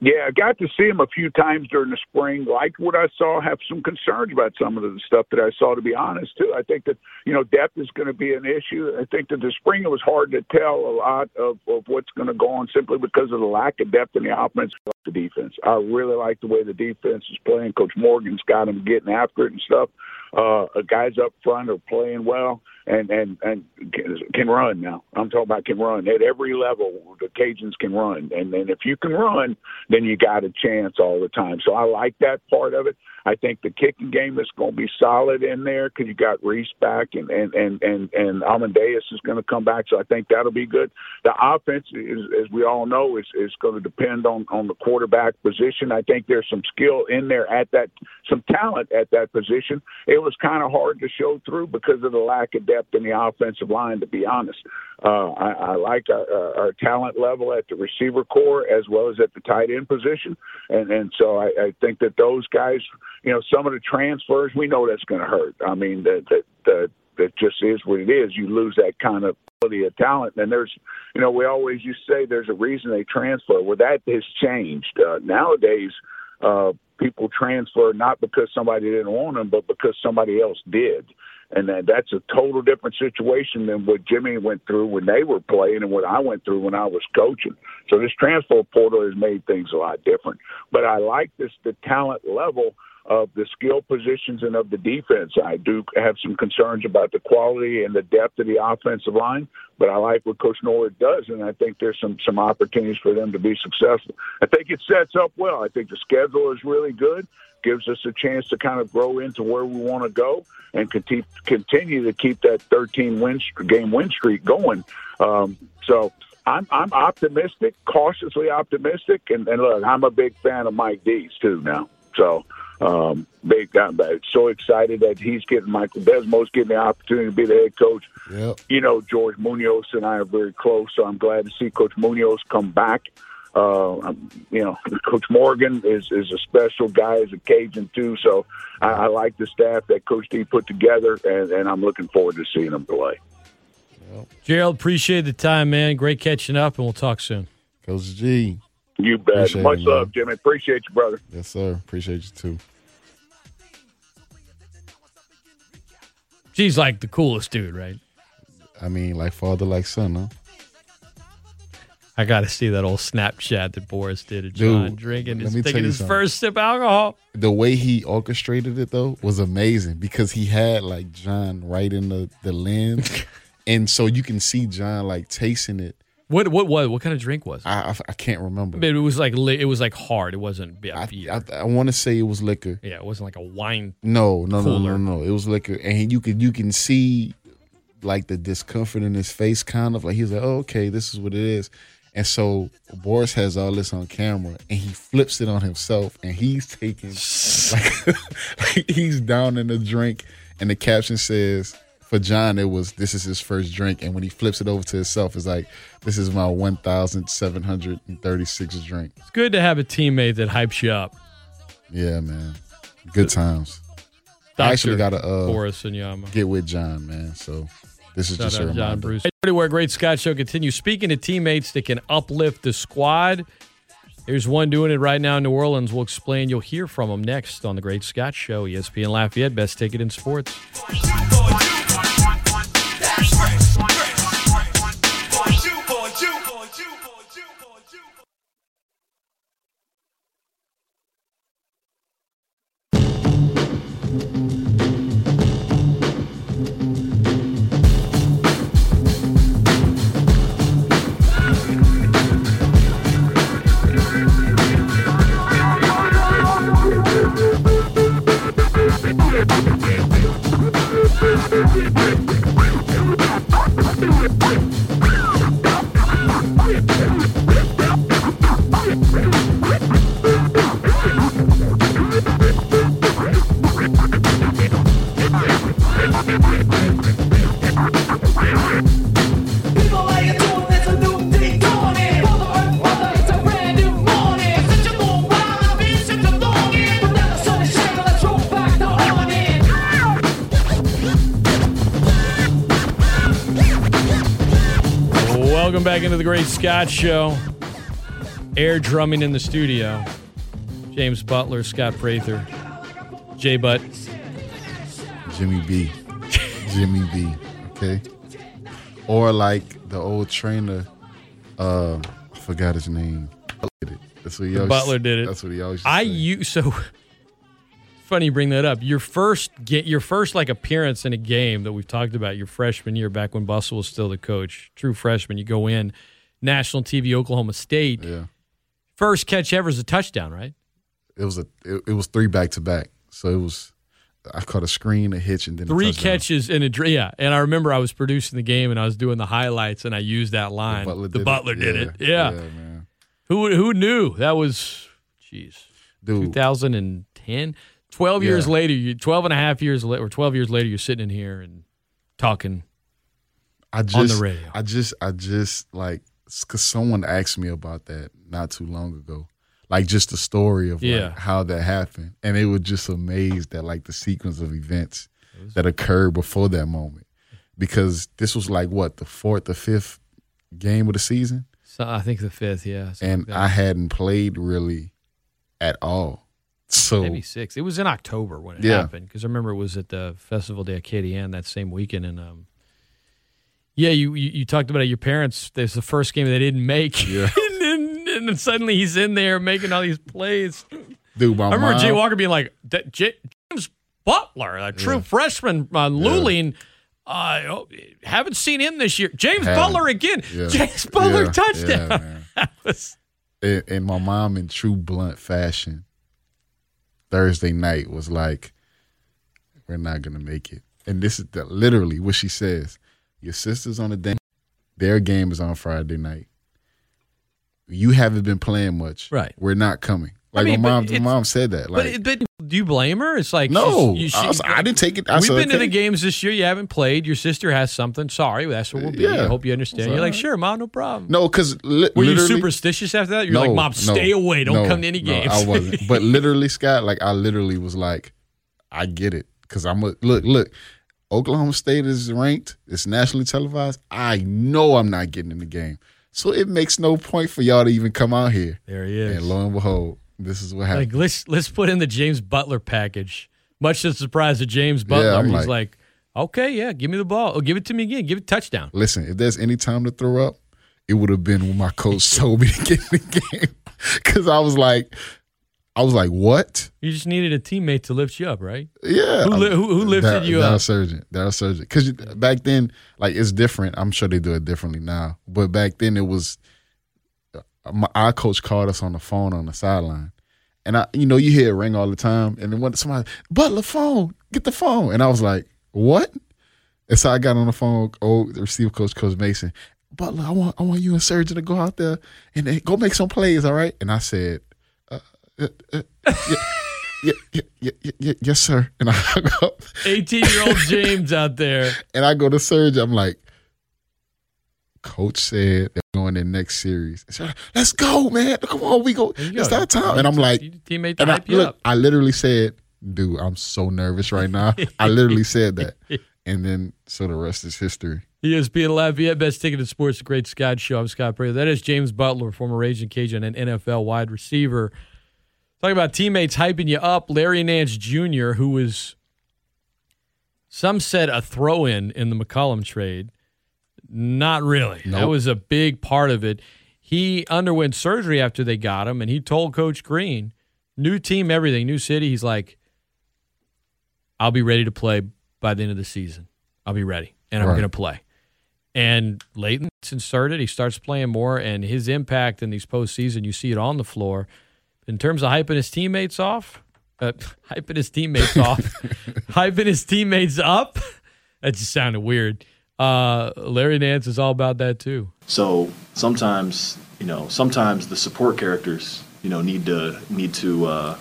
Yeah, I got to see him a few times during the spring. Liked what I saw. Have some concerns about some of the stuff that I saw. To be honest, too, I think that you know depth is going to be an issue. I think that the spring it was hard to tell a lot of, of what's going to go on simply because of the lack of depth in the offense, the defense. I really like the way the defense is playing. Coach Morgan's got them getting after it and stuff. Uh, guys up front are playing well and and and can, can run now. I'm talking about can run at every level. The Cajuns can run, and then if you can run, then you got a chance all the time. So I like that part of it. I think the kicking game is going to be solid in there because you got Reese back and and and and and Amadeus is going to come back. So I think that'll be good. The offense, is, as we all know, is is going to depend on on the quarterback position. I think there's some skill in there at that, some talent at that position. It was kind of hard to show through because of the lack of depth in the offensive line. To be honest, uh, I, I like our, our, our talent level at the receiver corps as well as at the tight end position, and and so I, I think that those guys, you know, some of the transfers, we know that's going to hurt. I mean, that that that just is what it is. You lose that kind of quality of talent, and there's, you know, we always to say there's a reason they transfer. Well, that has changed uh, nowadays. Uh, people transfer not because somebody didn't want them, but because somebody else did. And that, that's a total different situation than what Jimmy went through when they were playing and what I went through when I was coaching. So this transfer portal has made things a lot different. But I like this the talent level of the skill positions and of the defense. I do have some concerns about the quality and the depth of the offensive line, but I like what Coach Norwood does, and I think there's some some opportunities for them to be successful. I think it sets up well. I think the schedule is really good, gives us a chance to kind of grow into where we want to go and continue continue to keep that 13 win game win streak going. Um, so. I'm I'm optimistic, cautiously optimistic, and, and look, I'm a big fan of Mike Dees too now. So um, big, I'm so excited that he's getting Michael Desormeaux getting the opportunity to be the head coach. Yep. You know, George Munoz and I are very close, so I'm glad to see Coach Munoz come back. Uh, you know, Coach Morgan is is a special guy, is a Cajun too. So I, I like the staff that Coach D put together, and, and I'm looking forward to seeing them play. Gerald, appreciate the time, man. Great catching up, and we'll talk soon. Coach G. You bet. Appreciate Much it, love, Jimmy. Appreciate you, brother. Yes, sir. Appreciate you too. She's like the coolest dude, right? I mean, like father, like son, huh? I got to see that old Snapchat that Boris did of John Dude, drinking, his, taking his something. first sip of alcohol. The way he orchestrated it though was amazing because he had like John right in the the lens, and so you can see John like tasting it. What what what what kind of drink was it? I I, I can't remember. But it was like li- it was like hard. It wasn't yeah, I. I, I want to say it was liquor. yeah, it wasn't like a wine. No, no, no, no, no. It was liquor, and you could you can see like the discomfort in his face, kind of like he's like, oh, okay, this is what it is. And so Boris has all this on camera, and he flips it on himself, and he's taking like, like he's down in the drink, and the caption says. For John, it was this is his first drink, and when he flips it over to himself, it's like this is my one thousand seven hundred and thirty six drink. It's good to have a teammate that hypes you up. Yeah, man, good times. I actually Dr. got to uh, Boris Yama. get with John, man. So this is Shout just a out John reminder. Bruce. Everywhere, Great Scott Show continues. Speaking to teammates that can uplift the squad, there's one doing it right now in New Orleans. We'll explain. You'll hear from him next on the Great Scott Show. ESPN Lafayette, best ticket in sports. People, Welcome back into the Great Scott Show. Air drumming in the studio. James Butler, Scott Prather, Jay Butt. Jimmy B. Jimmy B. Okay. Or like the old trainer, uh, I forgot his name. Did it. That's what he always, Butler did it. That's what he always. used to I you so funny you bring that up. Your first get your first like appearance in a game that we've talked about your freshman year back when Bustle was still the coach. True freshman, you go in national TV Oklahoma State. Yeah. First catch ever is a touchdown, right? It was a. It, it was three back to back. So it was. I caught a screen, a hitch, and then Three catches in a yeah. And I remember I was producing the game and I was doing the highlights and I used that line. Butler the did Butler it. did Yeah, it. Yeah. man. Who who knew? That was jeez. Dude, 2010 12 years Yeah. later you 12 and a half years later or 12 years later you're sitting in here and talking I just the radio. I just I just like because someone asked me about that not too long ago, like just the story of Yeah. like how that happened, and they were just amazed at like the sequence of events that occurred before that moment, because this was like what the fourth or fifth game of the season, so i think the fifth yeah and like. I hadn't played really at all, so maybe six it was in october when it Yeah. happened because i remember it was at the festival de acadian that same weekend and um yeah you, you you talked about it, your parents there's the first game they didn't make Yeah. and, then, and then suddenly he's in there making all these plays dude, my I remember mom, Jay Walker being like, "D- James Butler, a true Yeah. freshman, uh, Luling. Uh, oh, haven't seen him this year. James Haven't. Butler again. Yeah. James Butler Yeah, touchdown. yeah, was- and, and my mom in true blunt fashion thursday night was like we're not gonna make it. And this is the, literally what she says your sister's on a day their game is on friday night. You haven't been playing much. Right. we're not coming. Like mean, my mom my mom said that like but, but do you blame her? It's like no she's- you- I, was- I didn't take it I We've said, been to the games this year. You haven't played. Your sister has something. Sorry, that's what we'll be. Yeah. I hope you understand. You're like, sure, mom, no problem. no because li- Were you superstitious after that? You're no, like, mom, no, stay away. Don't no, come to any no, games. I wasn't. But literally, Scott, like I literally was like, I get it. Cause I'm a look, look, Oklahoma State is ranked, it's nationally televised. I know I'm not getting in the game. So it makes no point for y'all to even come out here. There he is. And lo and behold, this is what happened. Like let's let's put in the James Butler package. Much to the surprise of James Butler, I'm he's like- like, okay, yeah, give me the ball. Oh, give it to me again. Give it touchdown. Listen, if there's any time to throw up, it would have been when my coach told me to get in the game. Cause I was like, I was like, what? You just needed a teammate to lift you up, right? Yeah. Who li- who- who lifted Dar- you Daryl up? Surgent. Darryl Surgent. Because back then, like, it's different. I'm sure they do it differently now. But back then, it was my, our coach called us on the phone on the sideline. And I, you know, you hear it ring all the time. And then when somebody, Butler, phone, get the phone. And I was like, what? And so I got on the phone, oh, the receiver coach, Coach Mason. Butler, I want, I want you and Surgent to go out there and go make some plays, all right? And I said, uh, uh, uh, yeah, yeah, yeah, yeah, yes, sir. And I hung up. 18 year old James out there. And I go to Surge. I'm like, Coach said they're going in next series. Let's go, man. Come on, we go. You It's that time. And I'm like, You need a teammate and I, hype you look, up. I literally said, dude, I'm so nervous right now. I literally said that. And then, so the rest is history. ESPN Lafayette, best ticket in sports, the Great Scott Show. I'm Scott Prather. That is James Butler, former Raging Cajun and NFL wide receiver. Talking about teammates hyping you up. Larry Nance Jr., who was, some said, a throw in in the McCollum trade. Not really. That was a big part of it. He underwent surgery after they got him, and he told Coach Green, new team, everything, new city. He's like, I'll be ready to play by the end of the season. I'll be ready, and I'm Right. going to play. And Leighton's inserted. He starts playing more, and his impact in these postseason, you see it on the floor. In terms of hyping his teammates off, uh, hyping his teammates off, hyping his teammates up. That just sounded weird. Uh, Larry Nance is all about that too. So sometimes, you know, sometimes the support characters, you know, need to need to uh,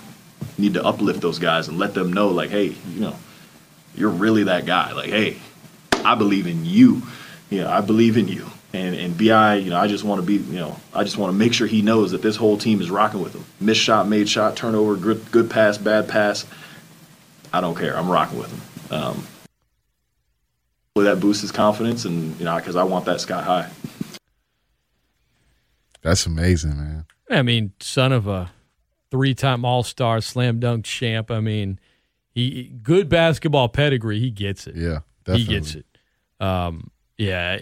need to uplift those guys and let them know, like, hey, you know, you're really that guy. Like, hey, I believe in you. You know, I believe in you. And and Bi, you know, I just want to be, you know, I just want to make sure he knows that this whole team is rocking with him. Missed shot, made shot, turnover, good good pass, bad pass. I don't care. I'm rocking with him. Um, that boosts his confidence, and you know, because I want that sky high. That's amazing, man. I mean, son of a three-time All-Star, slam dunk champ. I mean, he good basketball pedigree. He gets it. Yeah, definitely. He gets it. Um, yeah,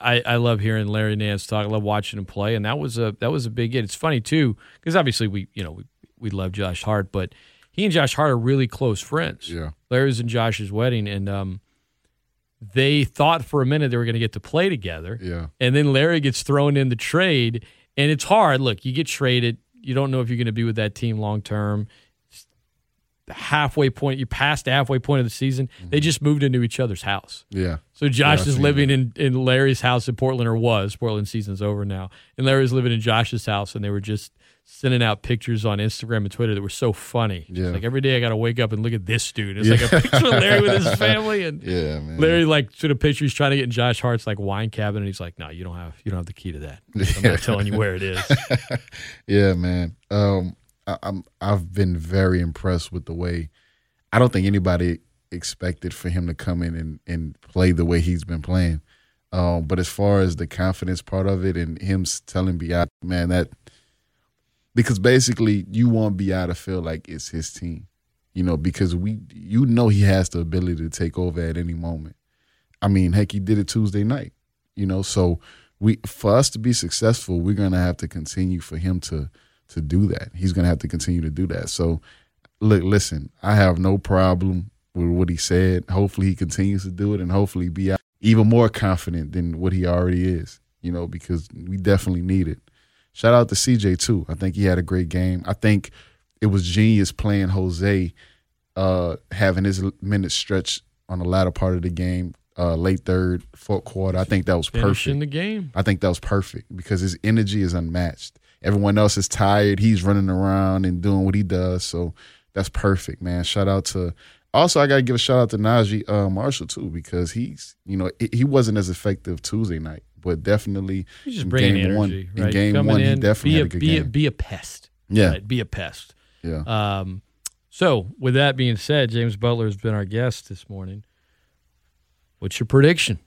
I, I love hearing Larry Nance talk. I love watching him play, and that was a that was a big hit. It's funny too because obviously we you know we we love Josh Hart, but he and Josh Hart are really close friends. Yeah. Larry was in Josh's wedding, and um, they thought for a minute they were going to get to play together. Yeah. And then Larry gets thrown in the trade, and it's hard. Look, you get traded. You don't know if you're going to be with that team long term. The halfway point, you passed the halfway point of the season. They just moved into each other's house. Yeah. So Josh Yeah, is living in, in Larry's house in Portland, or was. Portland season's over now. And Larry's living in Josh's house, and they were just sending out pictures on Instagram and Twitter that were so funny. Yeah. Like every day I got to wake up and look at this dude. It's Yeah. like a picture of Larry with his family. And Yeah, man. Larry like sort of picture he's trying to get in Josh Hart's like wine cabinet. And he's like, no, you don't have you don't have the key to that. I'm not telling you where it is. yeah, man. Um, I, I'm I've been very impressed with the way. I don't think anybody expected for him to come in and, and play the way he's been playing. Um, but as far as the confidence part of it and him telling Bi, man, that because basically you want Bi to feel like it's his team, you know, because we you know he has the ability to take over at any moment. I mean, heck, he did it Tuesday night, you know. So we for us to be successful, we're gonna have to continue for him to to do that. He's gonna have to continue to do that. So look, listen, I have no problem with what he said. Hopefully, he continues to do it, and hopefully, be even more confident than what he already is. You know, because we definitely need it. Shout out to CJ too. I think he had a great game. I think it was genius playing Jose, uh, having his minutes stretch on the latter part of the game, uh, late third, fourth quarter. I think that was Finishing perfect. the game. I think that was perfect because his energy is unmatched. Everyone else is tired. He's running around and doing what he does. So that's perfect, man. Shout out to. Also, I got to give a shout out to Naji uh, Marshall too because he's, you know, he wasn't as effective Tuesday night, but definitely He's just in bringing game energy, one. right? In game Coming one, he definitely be had a, a good be game. A, be a pest. Yeah. Right? Be a pest. yeah, Um, so, with that being said, James Butler has been our guest this morning. What's your prediction?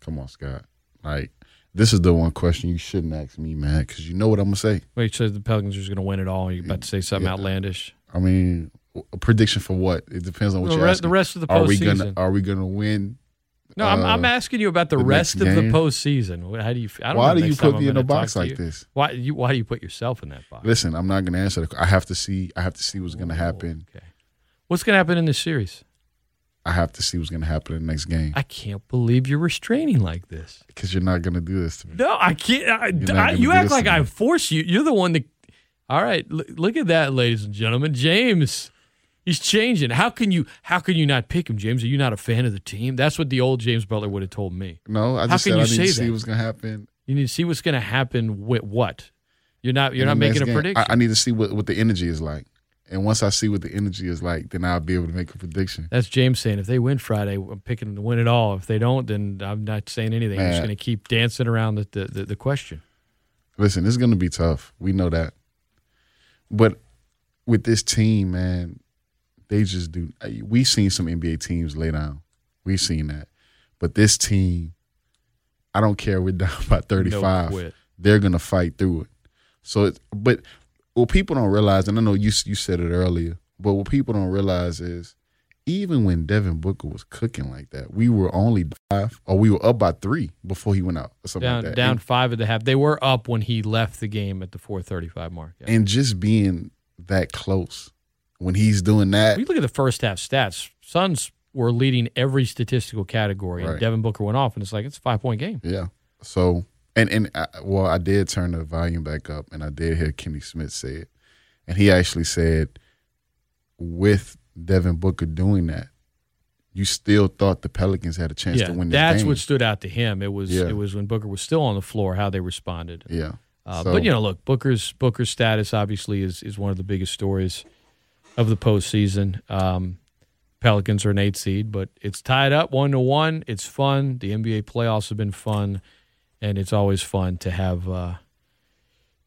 come on, Scott. Like This is the one question you shouldn't ask me, man, because you know what I'm gonna say. Wait, so the Pelicans are just going to win it all? You're about to say something Yeah. outlandish? I mean, a prediction for what? It depends on what The re- asking. the rest of the Are we gonna postseason. Are we gonna win? No, I'm, uh, I'm asking you about the, the rest of the postseason. How do you? I don't Why do you put me in a box like this? Why you? Why do you put yourself in that box? Listen, I'm not gonna answer. The, I have to see. I have to see what's gonna happen. Okay. What's going to happen in this series? I have to see what's gonna happen in the next game I can't believe you're restraining like this. because you're not gonna do this to me. No, I can't. I, I- you act like I force you. You're the one that. All right, look at that, ladies and gentlemen. James, he's changing. How can you? How can you not pick him, James? Are you not a fan of the team? That's what the old James Butler would have told me. No, I How just can said I you need say to see that? what's gonna happen. You need to see what's going to happen with what. You're not. You're in not the making next a game. prediction. I, I need to see what, what the energy is like, and once I see what the energy is like, then I'll be able to make a prediction. That's James saying if they win Friday, I'm picking them to win it all. If they don't, then I'm not saying anything. I'm just Man. going to keep dancing around the, the, the, the question. Listen, it's gonna be tough. We know that, but with this team, man, they just do. We seen some NBA teams lay down. We seen that, but this team, I don't care. We're down by thirty five. quit. they're gonna fight through it. So, it's, but what people don't realize, and I know you you said it earlier, but what people don't realize is, even when Devin Booker was cooking like that, we were only five, or we were up by three before he went out, or something Down like that. down And- five at the half. They were up when he left the game at the 4:35 mark. Yeah. and just being that close when he's doing that. You look at the first half stats, Suns were leading every statistical category, and Devin Booker went off, and it's like it's a five point game. Yeah. So and and I, well, I did turn the volume back up, and I did hear Kenny Smith say it, and he actually said, with Devin Booker doing that, you still thought the Pelicans had a chance Yeah, to win that's game. what stood out to him. It was Yeah. it was when Booker was still on the floor how they responded. yeah. Uh, So- but you know, look, Booker's Booker's status obviously is is one of the biggest stories of the postseason. Um, Pelicans are an eight seed, but it's tied up one to one. It's fun. The NBA playoffs have been fun, and it's always fun to have uh,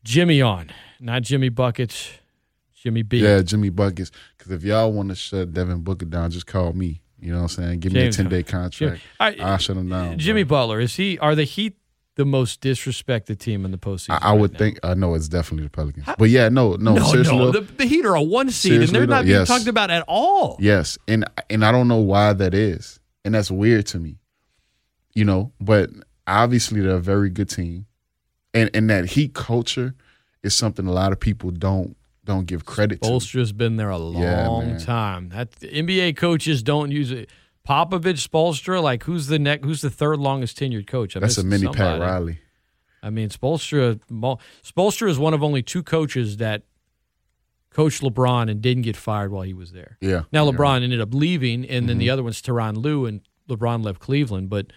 Jimmy on, not Jimmy buckets, Jimmy B. yeah, Jimmy Buckets. Because if y'all want to shut Devin Booker down, just call me. You know what I'm saying? Give James- me a ten day Jimmy, contract. I- I'll shut him down. Jimmy bro. Butler is he? Are the Heat the most disrespected team in the postseason? I, I would right think. I know it's definitely the Pelicans. But yeah, no, no, No, seriously. no, the, the Heat are a one seed, and they're not being yes. talked about at all. Yes, and and I don't know why that is, and that's weird to me. You know, but obviously they're a very good team, and and that Heat culture is something a lot of people don't don't give credit to. Spoelstra's been there a long Yeah, time. That NBA coaches don't use it. Popovich, Spoelstra, like who's the neck? Who's the third longest tenured coach? I That's a mini Pat. Riley. I mean, Spoelstra. Spoelstra is one of only two coaches that coached LeBron and didn't get fired while he was there. Yeah. Now. LeBron ended up leaving, and then Mm-hmm. the other one's Tyronn Lue, and LeBron left Cleveland. But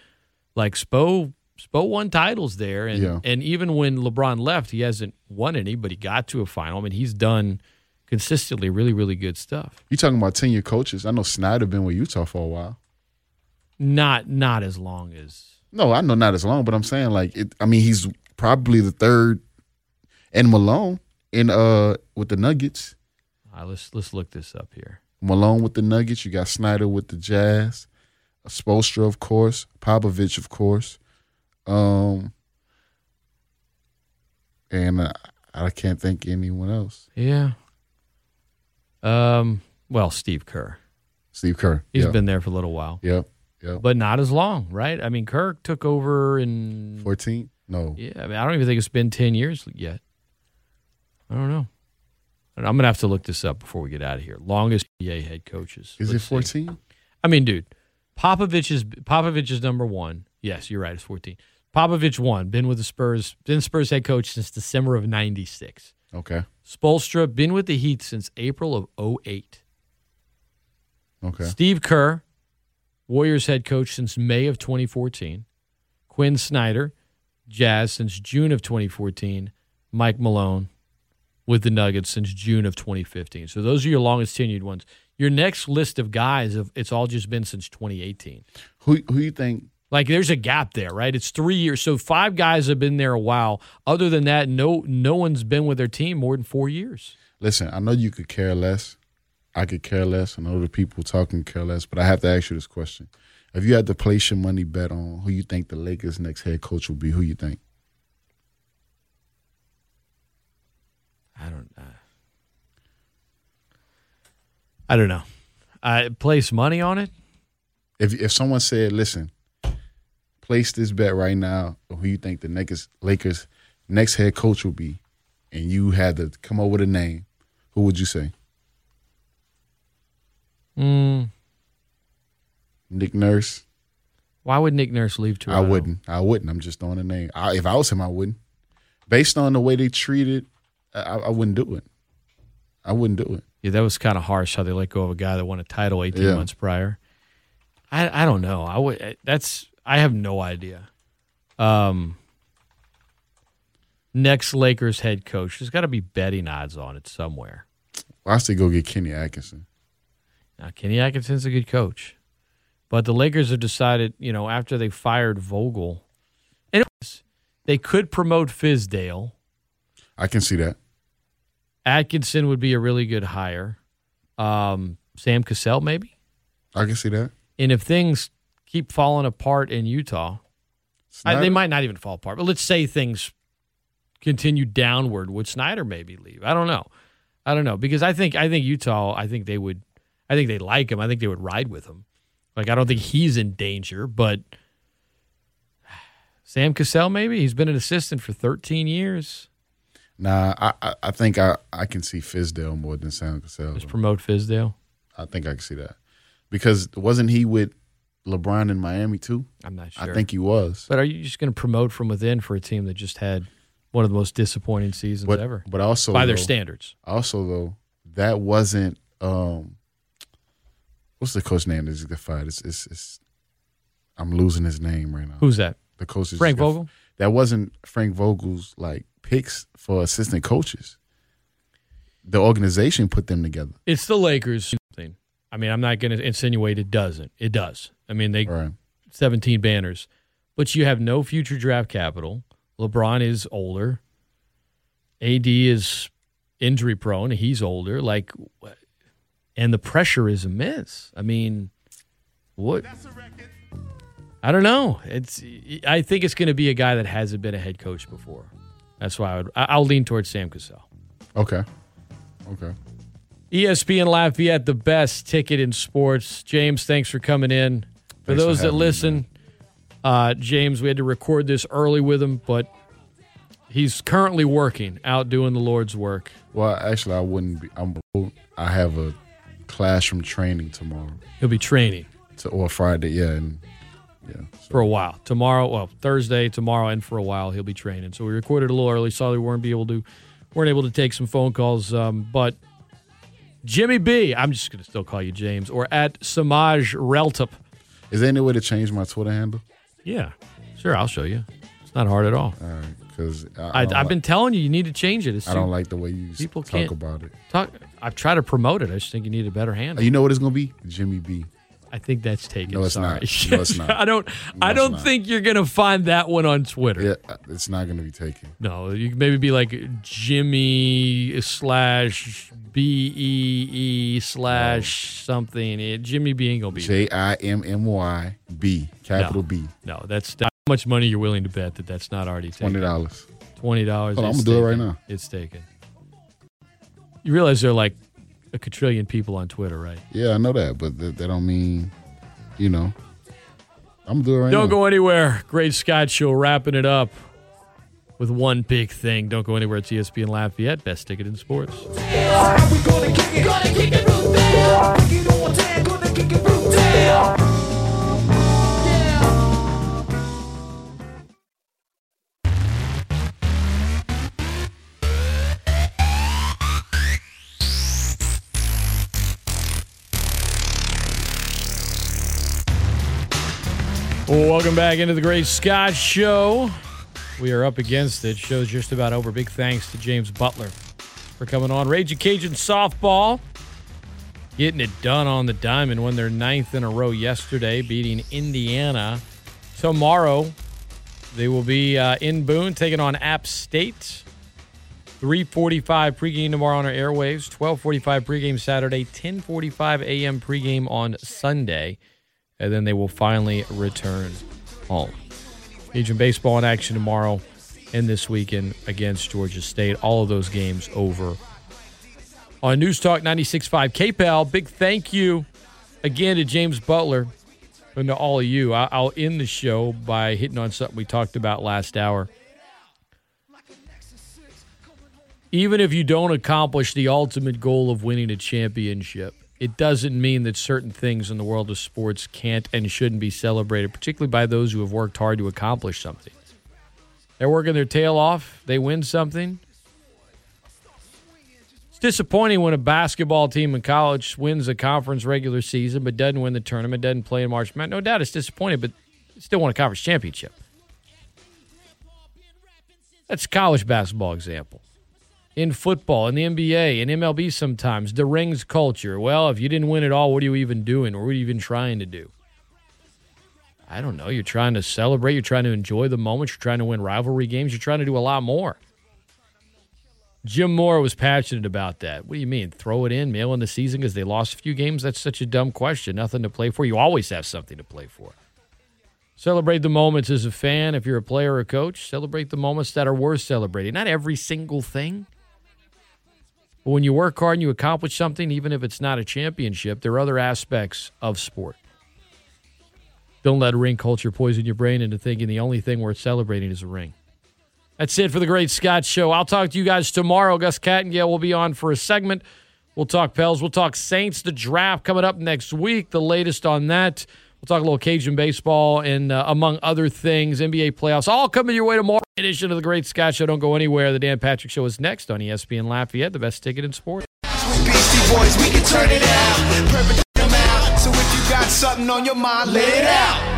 like Spo, Spo won titles there, and Yeah. and even when LeBron left, he hasn't won any, but he got to a final. I mean, he's done consistently really really good stuff. You're talking about tenure coaches? I know Snyder been with Utah for a while. Not not as long as No, I know not as long, but I'm saying like it. I mean, he's probably the third, and Malone in uh with the Nuggets. uh, let's let's look this up here. Malone with the Nuggets. You got Snyder with the Jazz, Spoelstra, of course, Popovich, of course, um, and uh, I can't think anyone else. Yeah. Um. Well, Steve Kerr. Steve Kerr. He's yeah. been there for a little while, Yep. Yep. but not as long, right? I mean, Kerr took over in Fourteen. No. Yeah, I mean, I don't even think it's been ten years yet. I don't know. I'm gonna have to look this up before we get out of here. Longest NBA head coaches. Is it Let's see. fourteen? I mean, dude, Popovich is Popovich is number one. Yes, you're right. It's 14. Popovich one. Been with the Spurs. Been Spurs head coach since December of '96. Okay. Spoelstra been with the Heat since April of 08. Okay. Steve Kerr, Warriors head coach since May of 2014. Quin Snyder, Jazz since June of 2014. Mike Malone with the Nuggets since June of 2015. So those are your longest tenured ones. Your next list of guys, of it's all just been since 2018. Who who you think? Like there's a gap there, right? It's three years. So five guys have been there a while. Other than that, no no one's been with their team more than four years. Listen, I know you could care less. I could care less. and other people talking care less, but I have to ask you this question. If you had to place your money bet on who you think the Lakers' next head coach will be, who you think? I don't. Uh, I don't know. I place money on it. If if someone said, "Listen, place this bet right now, on who you think the Lakers Lakers next head coach will be," and you had to come up with a name, who would you say? Mm, Nick Nurse? why would Nick Nurse leave Toronto? I wouldn't. I wouldn't. I'm just throwing a name. I, if I was him, I wouldn't. Based on the way they treated, I, I wouldn't do it. I wouldn't do it. Yeah, that was kind of harsh how they let go of a guy that won a title 18 Yeah. months prior. I I don't know. I would that's I have no idea. Um next Lakers head coach. There's got to be betting odds on it somewhere. I say go get Kenny Atkinson. Now, Kenny Atkinson's a good coach. But the Lakers have decided, you know, after they fired Vogel, and was, they could promote Fizdale. I can see that. Atkinson would be a really good hire. Um, Sam Cassell, maybe. I can see that. And if things keep falling apart in Utah, I, they might not even fall apart. But let's say things continue downward. Would Snyder maybe leave? I don't know. I don't know because I think I think Utah. I think they would. I think they like him. I think they would ride with him. Like I don't think he's in danger, but Sam Cassell maybe he's been an assistant for 13 years. Nah, I, I, think I, I can see Fizdale more than Sam Cassell. Just promote Fizdale. I think I can see that because wasn't he with LeBron in Miami too? I'm not sure. I think he was. But are you just going to promote from within for a team that just had one of the most disappointing seasons But ever but also by their standards? Also though, that wasn't um, what's the coach name that just got fired? It's, it's, it's I'm losing his name right now. Who's that? the coach? that Frank Vogel? That wasn't Frank Vogel's like picks for assistant coaches. The organization put them together. It's the Lakers thing. I mean, I'm not going to insinuate it doesn't. It does. I mean, they Right. 17 banners, but you have no future draft capital. LeBron is older. AD is injury prone. He's older. Like, and the pressure is immense. I mean, what? I don't know. It's. I think it's going to be a guy that hasn't been a head coach before. That's why I would. I'll lean towards Sam Cassell. Okay. Okay. ESPN Lafayette, the best ticket in sports. James, thanks for coming in. For Thanks for those that having me, listen, uh, James, we had to record this early with him, but he's currently working out doing the Lord's work. Well, actually, I wouldn't be. I'm. I have a classroom training tomorrow He'll be training to or Friday. Yeah, and yeah. So, for a while. Tomorrow, well, Thursday, tomorrow, and for a while he'll be training. So we recorded a little early. Saw we weren't be able to weren't able to take some phone calls, um, but Jimmy B, I'm just gonna still call you James, or at Samaj Reltup. is there any way to change my Twitter handle? Yeah, sure. I'll show you. It's not hard at all. All right, because I, I, I I've don't been telling you, you need to change it. It's I don't like the way you People talk about it. talk. I've tried to promote it. I just think you need a better handle. You know what it's gonna be? Jimmy B. I think that's taken. No, it's Sorry. not. No, it's not. I don't. I don't think you're gonna find that one on Twitter. Yeah, uh, it's not gonna be taken. No, you can maybe be like Jimmy slash B E E slash something. Eh, Jimmy B ain't gonna be. J I M M Y B capital No. B. No, that's how much money you're willing to bet that that's not already taken. Twenty dollars. Twenty dollars. Hold on, I'm gonna do it right now. It's taken. You realize there are like a quadrillion people on Twitter, right? Yeah, I know that, but that, that don't mean, you know. I'm gonna do it right now. Don't now. go anywhere. Great Scott Show wrapping it up with one big thing. Don't go anywhere. It's ESPN Lafayette, best ticket in sports. How we gonna kick it? Gonna kick it root down. Kick it on down. Gonna kick it root down. Well, welcome back into the Great Scott Show. We are up against it. Show's just about over. Big thanks to James Butler for coming on. Raging Cajun softball getting it done on the diamond. Won their ninth in a row yesterday, beating Indiana. Tomorrow, they will be uh, in Boone taking on App State. 3:45 pregame tomorrow on our airwaves. 12:45 pregame Saturday. 10:45 a.m. pregame on Sunday and then they will finally return home. Legion baseball in action tomorrow and this weekend against Georgia State. All of those games over on News Talk 96.5 KPEL. Big thank you again to James Butler and to all of you. I- I'll end the show by hitting on something we talked about last hour. Even if you don't accomplish the ultimate goal of winning a championship, it doesn't mean that certain things in the world of sports can't and shouldn't be celebrated, particularly by those who have worked hard to accomplish something. They're working their tail off, they win something. It's disappointing when a basketball team in college wins a conference regular season but doesn't win the tournament, doesn't play in March Madness. No doubt it's disappointing, but still won a conference championship. That's college basketball example in football, in the NBA, in MLB sometimes, the rings culture. Well, if you didn't win it all, what are you even doing? Or what are you even trying to do? I don't know. You're trying to celebrate. You're trying to enjoy the moment. You're trying to win rivalry games. You're trying to do a lot more. Jim Moore was passionate about that. What do you mean? Throw it in, mail in the season because they lost a few games? That's such a dumb question. Nothing to play for. You always have something to play for. Celebrate the moments as a fan. If you're a player or a coach, celebrate the moments that are worth celebrating. Not every single thing. But when you work hard and you accomplish something, even if it's not a championship, there are other aspects of sport. Don't let ring culture poison your brain into thinking the only thing worth celebrating is a ring. That's it for the Great Scott Show. I'll talk to you guys tomorrow. Gus Cattengale will be on for a segment. We'll talk Pels. We'll talk Saints, the draft coming up next week, the latest on that. We'll talk a little Cajun baseball and, uh, among other things, NBA playoffs. All coming your way tomorrow. Edition of the Great Scott Show. Don't go anywhere. The Dan Patrick Show is next on ESPN Lafayette, the best ticket in sports. Beastie Boys, we can turn it out. Perfect amount. So if you got something on your mind, let it out.